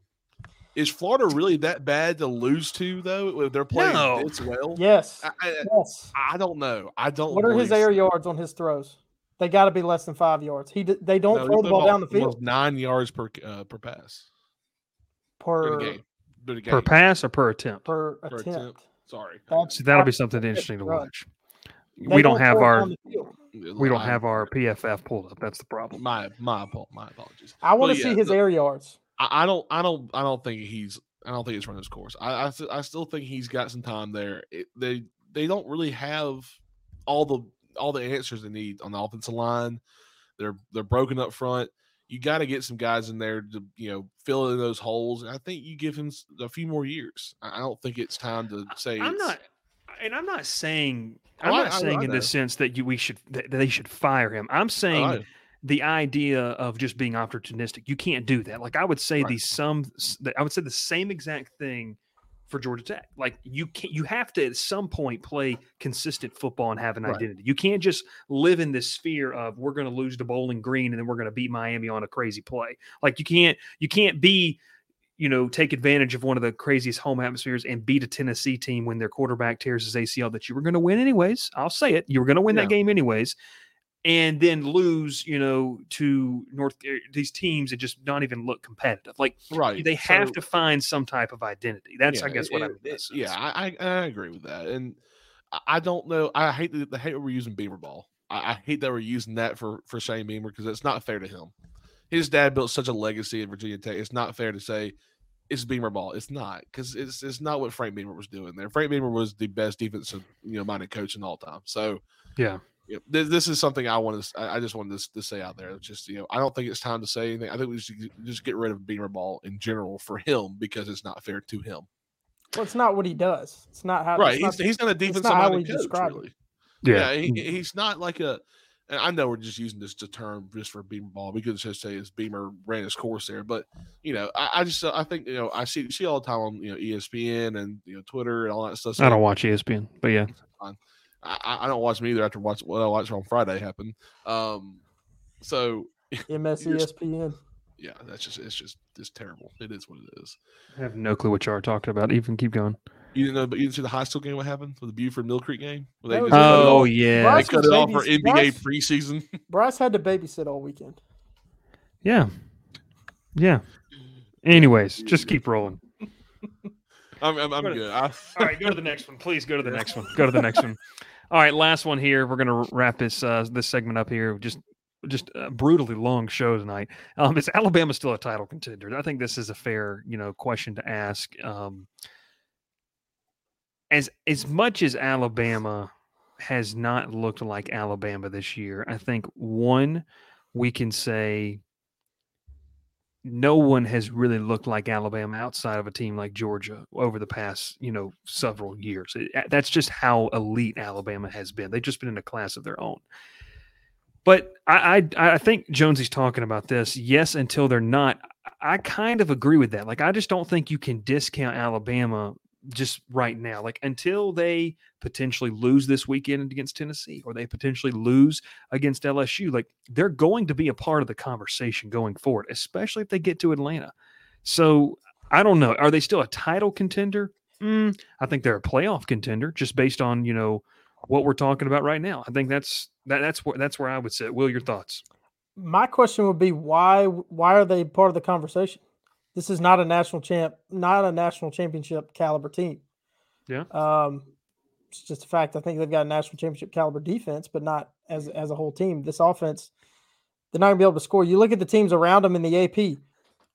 Speaker 4: Is Florida really that bad to lose to though? If they're playing
Speaker 1: No.
Speaker 4: this well,
Speaker 3: Yes.
Speaker 4: I, I,
Speaker 3: yes.
Speaker 4: I don't know. I don't.
Speaker 3: What are his
Speaker 4: believe
Speaker 3: air
Speaker 4: so.
Speaker 3: yards on his throws? They got to be less than five yards. He they don't
Speaker 4: No,
Speaker 3: throw the ball down the field
Speaker 4: Nine yards per uh, per pass
Speaker 3: per
Speaker 4: per game. Per, game.
Speaker 1: per pass or per attempt?
Speaker 3: per
Speaker 4: Per
Speaker 3: attempt.
Speaker 4: attempt. Sorry,
Speaker 3: That's-
Speaker 1: So that'll be something interesting to watch.
Speaker 3: They
Speaker 1: We don't have
Speaker 3: throw it
Speaker 1: our
Speaker 3: down the field.
Speaker 1: we don't have our PFF pulled up. That's the problem.
Speaker 4: my my my apologies.
Speaker 3: I want to
Speaker 4: yeah,
Speaker 3: see his
Speaker 4: the-
Speaker 3: air yards.
Speaker 4: I, I don't I don't I don't think he's I don't think he's run his course. I I, I still think he's got some time there. It, they they don't really have all the all the answers they need on the offensive line. They're they're broken up front. You got to get some guys in there to you know fill in those holes. And I think you give him a few more years. I don't think it's time to say
Speaker 1: I'm not, and I'm not saying
Speaker 4: Oh,
Speaker 1: I'm
Speaker 4: I-
Speaker 1: not
Speaker 4: I-
Speaker 1: saying
Speaker 4: I
Speaker 1: in the sense that you we should that they should fire him. I'm saying the idea of just being opportunistic. You can't do that. Like I would say
Speaker 4: Right.
Speaker 1: the some I would say the same exact thing for Georgia Tech. Like you can't you have to at some point play consistent football and have an
Speaker 4: Right.
Speaker 1: identity. You can't just live in this sphere of we're going to lose to Bowling Green and then we're going to beat Miami on a crazy play. Like you can't you can't be you know, take advantage of one of the craziest home atmospheres and beat a Tennessee team when their quarterback tears his ACL that you were going to win anyways. I'll say it. You were going to win
Speaker 4: Yeah.
Speaker 1: that game anyways. And then lose, you know, to North eh, these teams that just not even look competitive. Like
Speaker 4: right.
Speaker 1: they have
Speaker 4: so-
Speaker 1: to find some type of identity. That's, I guess, what I mean.
Speaker 4: it- yeah, I, I agree with that, and I- don't know. I hate that. I hate we're using Beamer ball. I, I hate that we're using that for for Shane Beamer because it's not fair to him. His dad built such a legacy at Virginia Tech. It's not fair to say it's Beamer ball. It's not because it's it's not what Frank Beamer was doing there. Frank Beamer was the best defensive you know minded coach in all time. So
Speaker 1: Yeah.
Speaker 4: You know, this, this is something I want to. I I just wanted to, to say out there. It's just you know, I don't think it's time to say anything. I think we should just get rid of Beamer ball in general for him because it's not fair to him.
Speaker 3: Well, it's not what he does. It's not how.
Speaker 4: Right.
Speaker 3: it's
Speaker 4: He's,
Speaker 3: not-
Speaker 4: he's not a
Speaker 3: not how we
Speaker 4: coach.
Speaker 3: describe him.
Speaker 4: Really.
Speaker 1: Yeah.
Speaker 4: Yeah. he, mm. he's not like a. And I know we're just using this to term just for Beamer ball. We could just say his Beamer ran his course there, but you know, I, I just I think you know I see see all the time on you know ESPN and you know Twitter and all that stuff.
Speaker 1: I don't watch ESPN, but yeah.
Speaker 4: I, I don't watch them either after watch what I watched on Friday happened. Um, so
Speaker 3: MS
Speaker 4: You're-
Speaker 3: ESPN.
Speaker 4: yeah, that's just it's just it's terrible. It is what it is.
Speaker 1: I have no clue what you are talking about. Even keep going.
Speaker 4: You didn't know, but you didn't see the high school game. What happened with the Buford Mill Creek game? Where
Speaker 3: That was
Speaker 4: just
Speaker 1: Oh
Speaker 4: off-
Speaker 3: Bryce
Speaker 1: yeah.
Speaker 4: they cut it off for NBA
Speaker 3: Bryce-
Speaker 4: preseason. (laughs)
Speaker 3: Bryce had to babysit all weekend.
Speaker 1: Yeah. Yeah. Anyways, just keep rolling.
Speaker 4: I'm, I'm, I'm
Speaker 1: Good.
Speaker 4: good. I,
Speaker 1: All right, go to the next one, please. Go to the next one. Go to the next one. (laughs) All right, last one here. We're gonna wrap this uh, this segment up here. Just just a brutally long show tonight. Um, is Alabama still a title contender? I think this is a fair you know question to ask. Um, as as much as Alabama has not looked like Alabama this year, I think one we can say no one has really looked like Alabama outside of a team like Georgia over the past, you know, several years. It- that's just how elite Alabama has been. They've just been in a class of their own. But I, I, I think Jonesy's talking about this. Yes, until they're not. I kind of agree with that. Like, I just don't think you can discount Alabama just right now. Like, until they potentially lose this weekend against Tennessee, or they potentially lose against LSU, like they're going to be a part of the conversation going forward, especially if they get to Atlanta. So I don't know. Are they still a title contender? Mm, I think they're a playoff contender, just based on you know what we're talking about right now. I think that's that, that's where that's where I would sit. Will, your thoughts?
Speaker 3: My question would be why why are they part of the conversation? This is not a national champ, not a national championship caliber team.
Speaker 1: Yeah.
Speaker 3: Um, it's just a fact. I think they've got a national championship caliber defense, but not as as a whole team. This offense, they're not gonna be able to score. You look at the teams around them in the AP.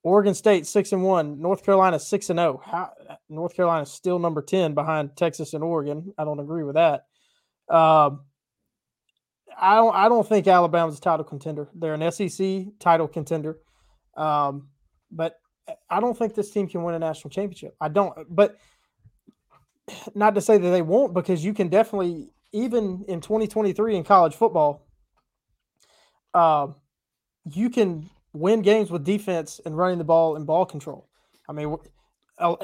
Speaker 3: Oregon State six and one, North Carolina six and zero. How North Carolina is still number 10 behind Texas and Oregon. I don't agree with that. Um, I don't I don't think Alabama's a title contender. They're an SEC title contender. Um, but I don't think this team can win a national championship. I don't but not to say that they won't because you can definitely even in 2023 in college football uh, you can win games with defense and running the ball and ball control. I mean, uh,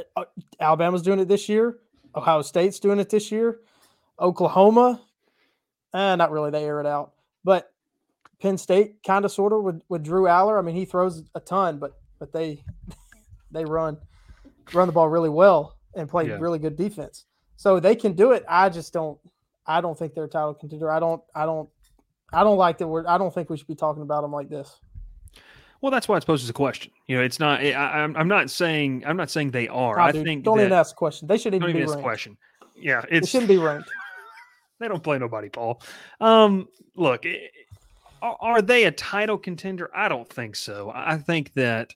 Speaker 3: Alabama's doing it this year. Ohio State's doing it this year. Oklahoma, eh, not really. They air it out. But Penn State kind of sort of with, with Drew Allar. I mean, he throws a ton, but but they they run run the ball really well and play yeah. really good defense. So they can do it. I just don't I don't think they're a title contender. I don't I don't I don't like that we're I don't think we should be talking about them like this.
Speaker 1: Well, that's why it's posed as a question. You know, it's not. I, am I'm, I'm not saying. I'm not saying they are. I think
Speaker 3: don't
Speaker 1: that,
Speaker 3: even ask the question. They should even,
Speaker 1: even
Speaker 3: be ranked.
Speaker 1: question. Yeah, it
Speaker 3: shouldn't be ranked. (laughs)
Speaker 1: they don't play nobody, Paul. Um, look, are they a title contender? I don't think so. I think that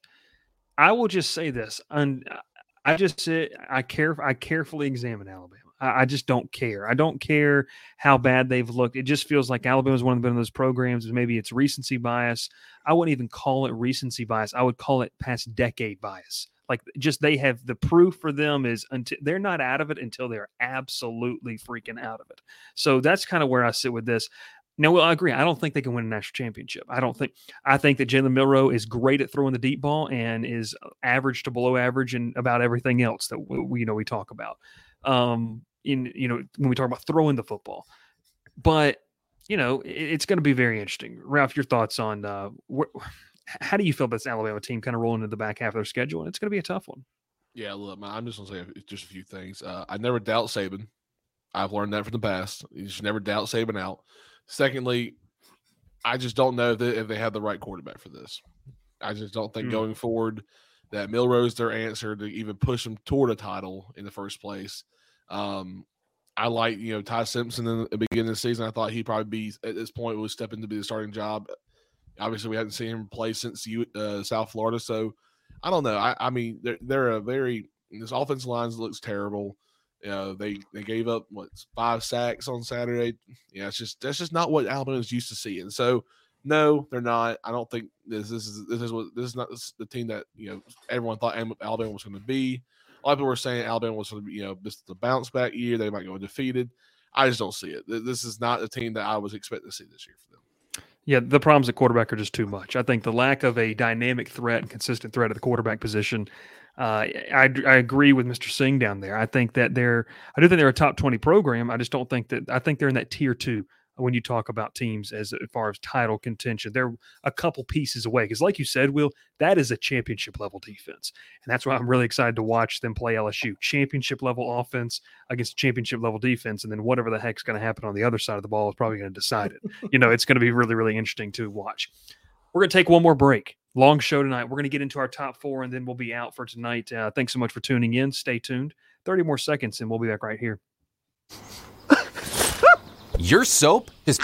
Speaker 1: I will just say this, and I just say I care. I carefully examine Alabama. I, just don't care. I don't care how bad they've looked. It just feels like Alabama's one of those programs. Maybe it's recency bias. I wouldn't even call it recency bias. I would call it past decade bias. Like just they have the proof for them is until they're not out of it until they're absolutely freaking out of it. So that's kind of where I sit with this. Now, well, I agree. I don't think they can win a national championship. I don't think. I think that Jalen Milroe is great at throwing the deep ball and is average to below average and about everything else that we, you know we talk about. Um, in you know when we talk about throwing the football. But you know it, it's going to be very interesting. Ralph, your thoughts on uh, wh- how do you feel about this Alabama team kind of rolling into the back half of their schedule? And it's going to be a tough one.
Speaker 4: Yeah, look, I'm just gonna say just a few things. Uh, I never doubt Saban. I've learned that from the past. You should never doubt Saban out. Secondly, I just don't know that if they have the right quarterback for this. I just don't think mm. going forward that Milroe's their answer to even push them toward a title in the first place. Um, I like you know Ty Simpson in the beginning of the season. I thought he'd probably be at this point would step into be the starting job. Obviously, we haven't seen him play since uh, South Florida, so I don't know. I, I mean, they're they're a very this offensive line looks terrible. Know, they they gave up what five sacks on Saturday. Yeah, it's just that's just not what Alabama's used to seeing. So no, they're not. I don't think this this is this is what this is not the team that you know everyone thought Alabama was going to be. A lot of people were saying Alabama was, you know, this is the bounce back year. They might go undefeated. I just don't see it. This is not a team that I was expecting to see this year for them.
Speaker 1: Yeah, the problems at quarterback are just too much. I think the lack of a dynamic threat and consistent threat at the quarterback position. Uh, I, I agree with Mr. Singh down there. I think that they're, I do think they're a top 20 program. I just don't think that, I think they're in that tier two when you talk about teams as, far as title contention. They're a couple pieces away because, like you said, Will, that is a championship level defense, and that's why I'm really excited to watch them play LSU. Championship level offense against championship level defense, and then whatever the heck's going to happen on the other side of the ball is probably going to decide it. you know, it's going to be really, really interesting to watch. We're going to take one more break. Long show tonight. We're going to get into our top four, and then we'll be out for tonight. Uh, thanks so much for tuning in. Stay tuned. 30 more seconds, and we'll be back right here.
Speaker 5: Your soap is.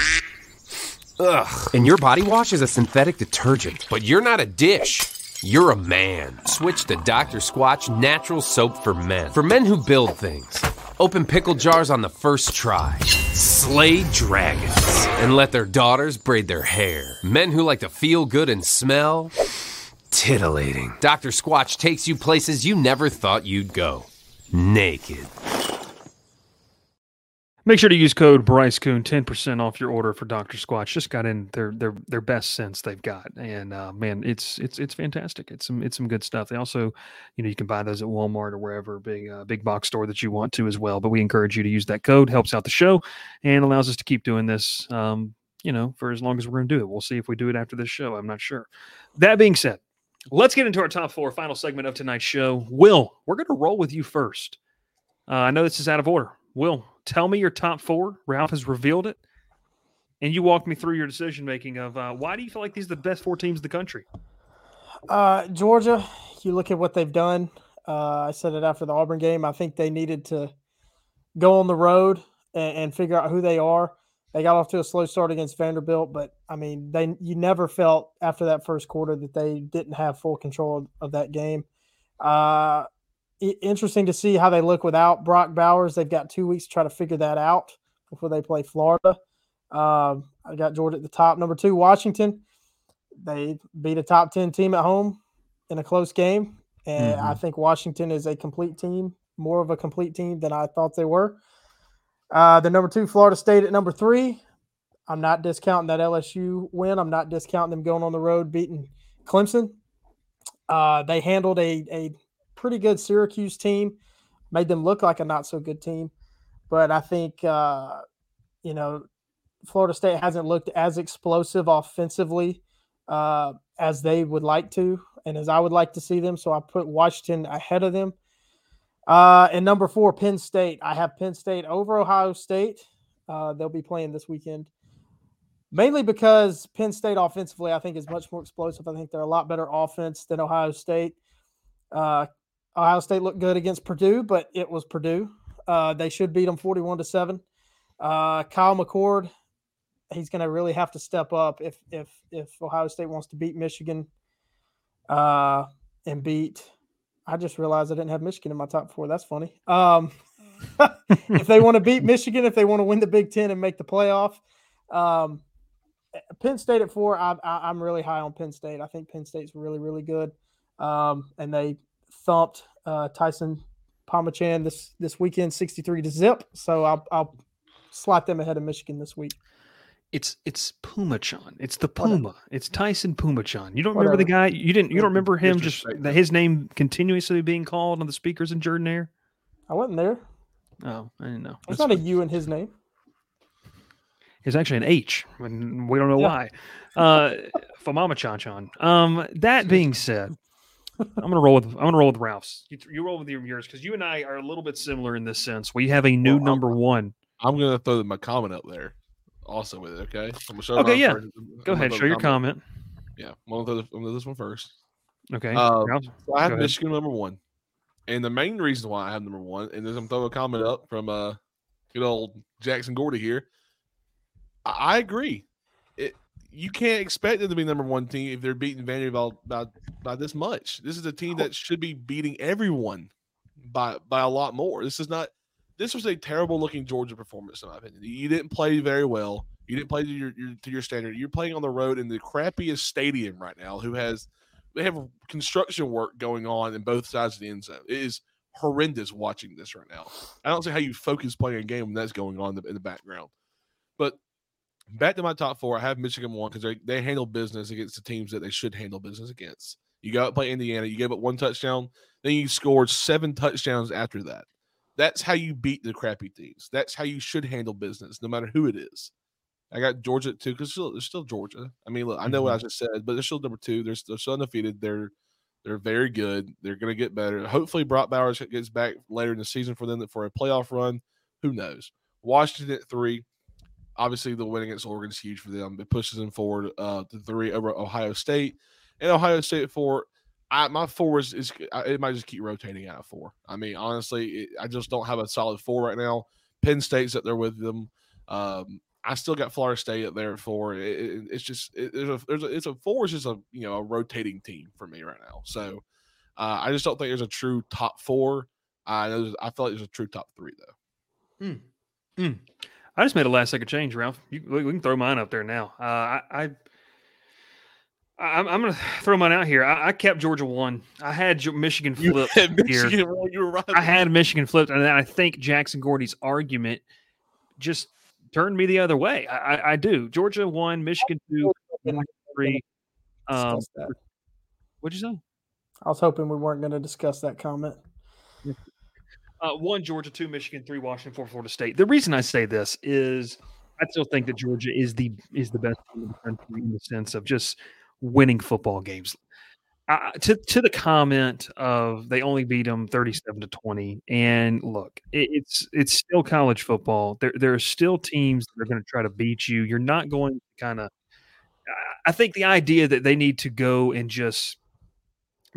Speaker 5: Ugh. And your body wash is a synthetic detergent. But you're not a dish. You're a man. Switch to Dr. Squatch Natural Soap for Men. For men who build things. Open pickle jars on the first try. Slay dragons. And let their daughters braid their hair. Men who like to feel good and smell. Titillating. Dr. Squatch takes you places you never thought you'd go. Naked.
Speaker 1: Make sure to use code Bryce Koon, ten percent off your order for Doctor Squatch. Just got in their their their best sense they've got, and uh, man, it's it's it's fantastic. It's some it's some good stuff. They also, you know, you can buy those at Walmart or wherever big uh, big box store that you want to as well. But we encourage you to use that code. Helps out the show and allows us to keep doing this. Um, you know, for as long as we're going to do it. We'll see if we do it after this show. I'm not sure. That being said, let's get into our top four, final segment of tonight's show. Will, we're going to roll with you first. Uh, I know this is out of order. Will, tell me your top four. Ralph has revealed it. And you walk me through your decision making of uh, why do you feel like these are the best four teams in the country?
Speaker 3: Uh, Georgia, you look at what they've done. Uh, I said it after the Auburn game. I think they needed to go on the road and, and, figure out who they are. They got off to a slow start against Vanderbilt, but I mean, they you never felt after that first quarter that they didn't have full control of, that game. Uh, interesting to see how they look without Brock Bowers. They've got two weeks to try to figure that out before they play Florida. Um, I got Georgia at the top. Number two, Washington. They beat a top 10 team at home in a close game. And I think Washington is a complete team, more of a complete team than I thought they were. Uh, the number two, Florida State at number three. I'm not discounting that LSU win. I'm not discounting them going on the road beating Clemson. Uh, they handled a, a pretty good Syracuse team, made them look like a not so good team. But I think, uh, you know, Florida State hasn't looked as explosive offensively uh, as they would like to and as I would like to see them. So I put Washington ahead of them. Uh, and number four, Penn State. I have Penn State over Ohio State. Uh, they'll be playing this weekend. Mainly because Penn State offensively, I think, is much more explosive. I think they're a lot better offense than Ohio State. Uh, Ohio State looked good against Purdue, but it was Purdue. Uh, they should beat them 41 to 7. Uh, Kyle McCord, he's going to really have to step up if if if Ohio State wants to beat Michigan uh, and beat. I just realized I didn't have Michigan in my top four. That's funny. Um, (laughs) if they want to beat Michigan, if they want to win the Big Ten and make the playoff, um, Penn State at four. I, I'm really high on Penn State. I think Penn State's really really good, um, and they thumped uh, Tyson Palmachan this this weekend, 63 to zip. So I'll, I'll slot them ahead of Michigan this week.
Speaker 1: It's it's Pumachan. It's the
Speaker 3: Whatever.
Speaker 1: Puma. It's Tyson Pumachan. You don't remember the guy? You didn't. You don't remember him just that his name continuously being called on the speakers in Jordan-Hare.
Speaker 3: I wasn't there.
Speaker 1: Oh, I didn't know.
Speaker 3: It's
Speaker 1: That's
Speaker 3: not a U in his name.
Speaker 1: It's actually an H, and we don't know
Speaker 3: Yeah.
Speaker 1: why. Uh, (laughs) for Mama Chan Chan. Um, that being said, I'm gonna roll with I'm gonna roll with Ralph's. You, you roll with your yours because you and I are a little bit similar in this sense. We have a new
Speaker 4: Well, I'm-
Speaker 1: number one.
Speaker 4: I'm gonna throw my comment up there, also with it. Okay. I'm gonna show
Speaker 1: Okay, yeah.
Speaker 4: first. I'm
Speaker 1: Go ahead, show your comment.
Speaker 4: Yeah, I'm gonna throw this, I'm gonna do this one first.
Speaker 1: Okay,
Speaker 4: Um, So I have
Speaker 1: Go ahead.
Speaker 4: Michigan number one, and the main reason why I have number one, and then I'm throwing a comment up from uh, good old Jackson Gordy here. I, I agree. You can't expect them to be number one team if they're beating Vanderbilt by by this much. This is a team that should be beating everyone by by a lot more. This is not. This was a terrible looking Georgia performance, in my opinion. You didn't play very well. You didn't play to your, your to your standard. You're playing on the road in the crappiest stadium right now. Who has they have construction work going on in both sides of the end zone. It is horrendous watching this right now. I don't see how you focus playing a game when that's going on in the, in the background. But back to my top four, I have Michigan one because they, they handle business against the teams that they should handle business against. You go out and play Indiana, you gave up one touchdown, then you scored seven touchdowns after that. That's how you beat the crappy teams. That's how you should handle business, no matter who it is. I got Georgia at two because still, they're still Georgia. I mean, look, I know what I mm-hmm. just said, but they're still number two. They're, they're still undefeated. They're they're very good. They're going to get better. Hopefully, Brock Bowers gets back later in the season for them for a playoff run. Who knows? Washington at three. Obviously, the win against Oregon is huge for them. It pushes them forward uh, to three over Ohio State, and Ohio State at four. I, my four is, is I- it might just keep rotating out of four. I mean, honestly, it, I just don't have a solid four right now. Penn State's up there with them. Um, I still got Florida State up there at four. It, it- it's just it, there's a there's a it's a four is just a you know a rotating team for me right now. So uh, I just don't think there's a true top four. I know I feel like there's a true top three though.
Speaker 1: I just made a last second change, Ralph. You, we, we can throw mine up there now. Uh, I, I I'm, I'm going to throw mine out here. I, I kept Georgia one. I had Ge- Michigan
Speaker 4: You
Speaker 1: flipped
Speaker 4: had
Speaker 1: here.
Speaker 4: Michigan, well, you were right.
Speaker 1: I had Michigan flipped, and then I think Jackson Gordy's argument just turned me the other way. I, I, I do. Georgia one, Michigan two, three. Um, what'd you say?
Speaker 3: I was hoping we weren't going to discuss that comment.
Speaker 1: Uh, one Georgia, two Michigan, three Washington, four Florida State. The reason I say this is I still think that Georgia is the is the best team in the country in the sense of just winning football games. To to the comment of they only beat them thirty seven to twenty, and look, it, it's it's still college football. There there are still teams that are going to try to beat you. You're not going to kind of. I think the idea that they need to go and just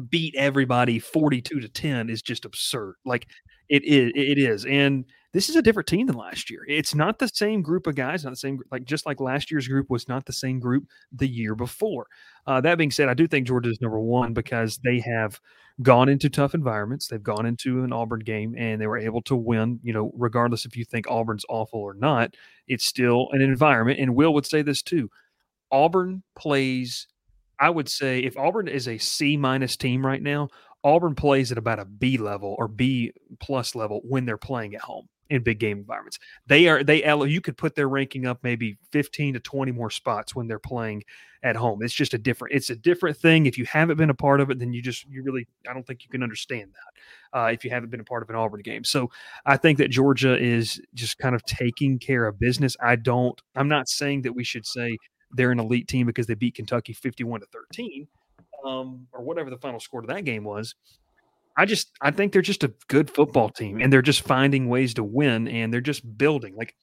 Speaker 1: beat everybody 42 to 10 is just absurd. Like it is, it is. And this is a different team than last year. It's not the same group of guys, not the same, like just like last year's group was not the same group the year before. Uh, that being said, I do think Georgia is number one because they have gone into tough environments. They've gone into an Auburn game and they were able to win. You know, regardless if you think Auburn's awful or not, it's still an environment. And Will would say this too. Auburn plays. I would say if Auburn is a C minus team right now, Auburn plays at about a B level or B plus level when they're playing at home in big game environments. They are they you could put their ranking up maybe 15 to 20 more spots when they're playing at home. It's just a different it's a different thing. If you haven't been a part of it, then you just you really I don't think you can understand that uh, if you haven't been a part of an Auburn game. So I think that Georgia is just kind of taking care of business. I don't I'm not saying that we should say they're an elite team because they beat Kentucky 51 to 13 um, or whatever the final score to that game was. I just I think they're just a good football team, and they're just finding ways to win, and they're just building. Like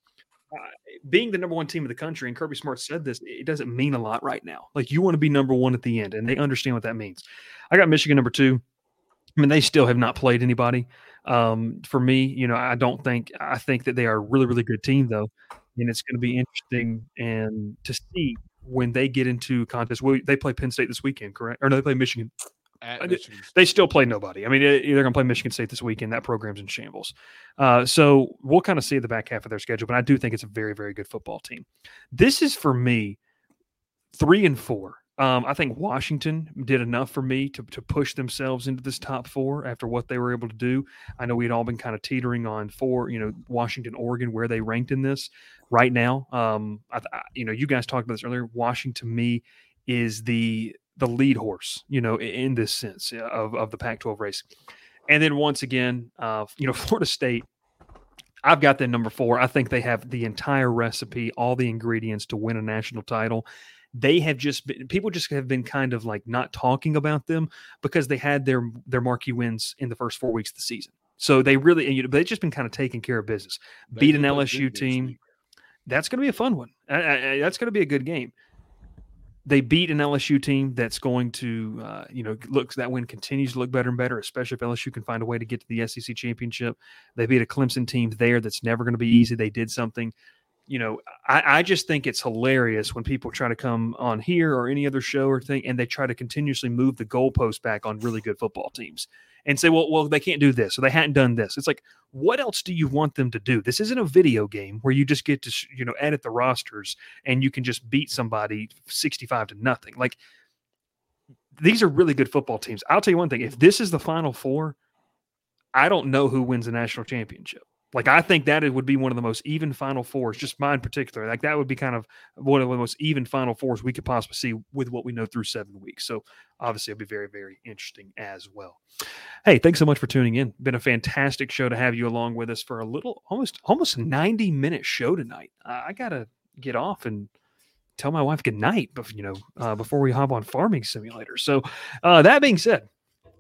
Speaker 1: uh, being the number one team of the country, and Kirby Smart said this, it doesn't mean a lot right now. Like you want to be number one at the end, and they understand what that means. I got Michigan number two. I mean, they still have not played anybody. Um, for me, you know, I don't think I think that they are a really, really good team though, and it's going to be interesting and to see when they get into contest. Well, they play Penn State this weekend, correct? Or no, they play Michigan. They still play nobody. I mean, they're going to play Michigan State this weekend. That program's in shambles. Uh, so we'll kind of see the back half of their schedule, but I do think it's a very, very good football team. This is for me three and four. Um, I think Washington did enough for me to, to push themselves into this top four after what they were able to do. I know we'd all been kind of teetering on four, you know, Washington, Oregon, where they ranked in this right now. Um, I, I, you know, you guys talked about this earlier. Washington to me is the the lead horse, you know, in this sense of, of the Pac-12 race. And then once again, uh, you know, (laughs) Florida State, I've got them number four. I think they have the entire recipe, all the ingredients to win a national title. They have just been people just have been kind of like not talking about them because they had their their marquee wins in the first four weeks of the season. So they really, you know, they've just been kind of taking care of business. They Beat an LSU team. That's going to be a fun one. I, I, that's going to be a good game they beat an LSU team that's going to, uh, you know, looks that win continues to look better and better, especially if LSU can find a way to get to the SEC championship. They beat a Clemson team there that's never going to be easy. They did something. You know, I, I, just think it's hilarious when people try to come on here or any other show or thing, and they try to continuously move the goalpost back on really good football teams and say, well, well, they can't do this or they hadn't done this. It's like, what else do you want them to do? This isn't a video game where you just get to, you know, edit the rosters and you can just beat somebody 65 to nothing. Like these are really good football teams. I'll tell you one thing. If this is the final four, I don't know who wins the national championship. Like I think that it would be one of the most even Final Fours, just mine particular. Like that would be kind of one of the most even Final Fours we could possibly see with what we know through seven weeks. So obviously, it'll be very, very interesting as well. Hey, thanks so much for tuning in. Been a fantastic show to have you along with us for a little, almost, almost ninety minute show tonight. I gotta get off and tell my wife good night, but you know, uh, before we hop on Farming Simulator. So uh, that being said,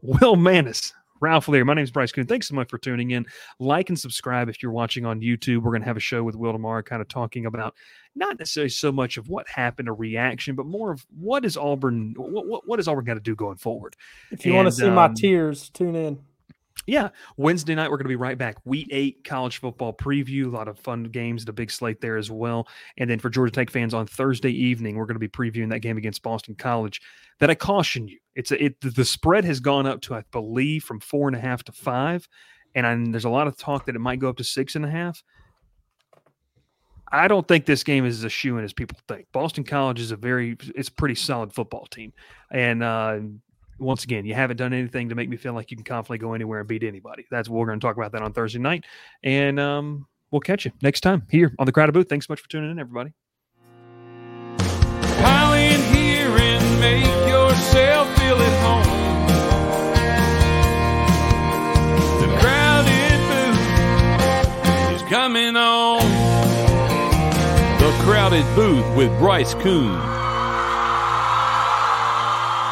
Speaker 1: Will Mannis Ralph Lear. My name is Bryce Koon. Thanks so much for tuning in. Like and subscribe if you're watching on YouTube. We're going to have a show with Will tomorrow, kind of talking about not necessarily so much of what happened, a reaction, but more of what is Auburn, what, what, what is Auburn going to do going forward.
Speaker 3: If you and, want to see um, my tears, tune in
Speaker 1: yeah, Wednesday night we're going to be right back. Week eight college football preview, a lot of fun games, the big slate there as well. And then for Georgia Tech fans on Thursday evening, we're going to be previewing that game against Boston College. That I caution you, it's a, it the spread has gone up to I believe from four and a half to five, and I, there's a lot of talk that it might go up to six and a half. I don't think this game is as shoe in as people think. Boston College is a very, it's a pretty solid football team, and uh, once again, you haven't done anything to make me feel like you can confidently go anywhere and beat anybody. That's what we're going to talk about that on Thursday night. And um, we'll catch you next time here on the Crowded Booth. Thanks so much for tuning in, everybody.
Speaker 2: Pile in here and make yourself feel at home. The Crowded Booth is coming on. The Crowded Booth with Bryce Koon.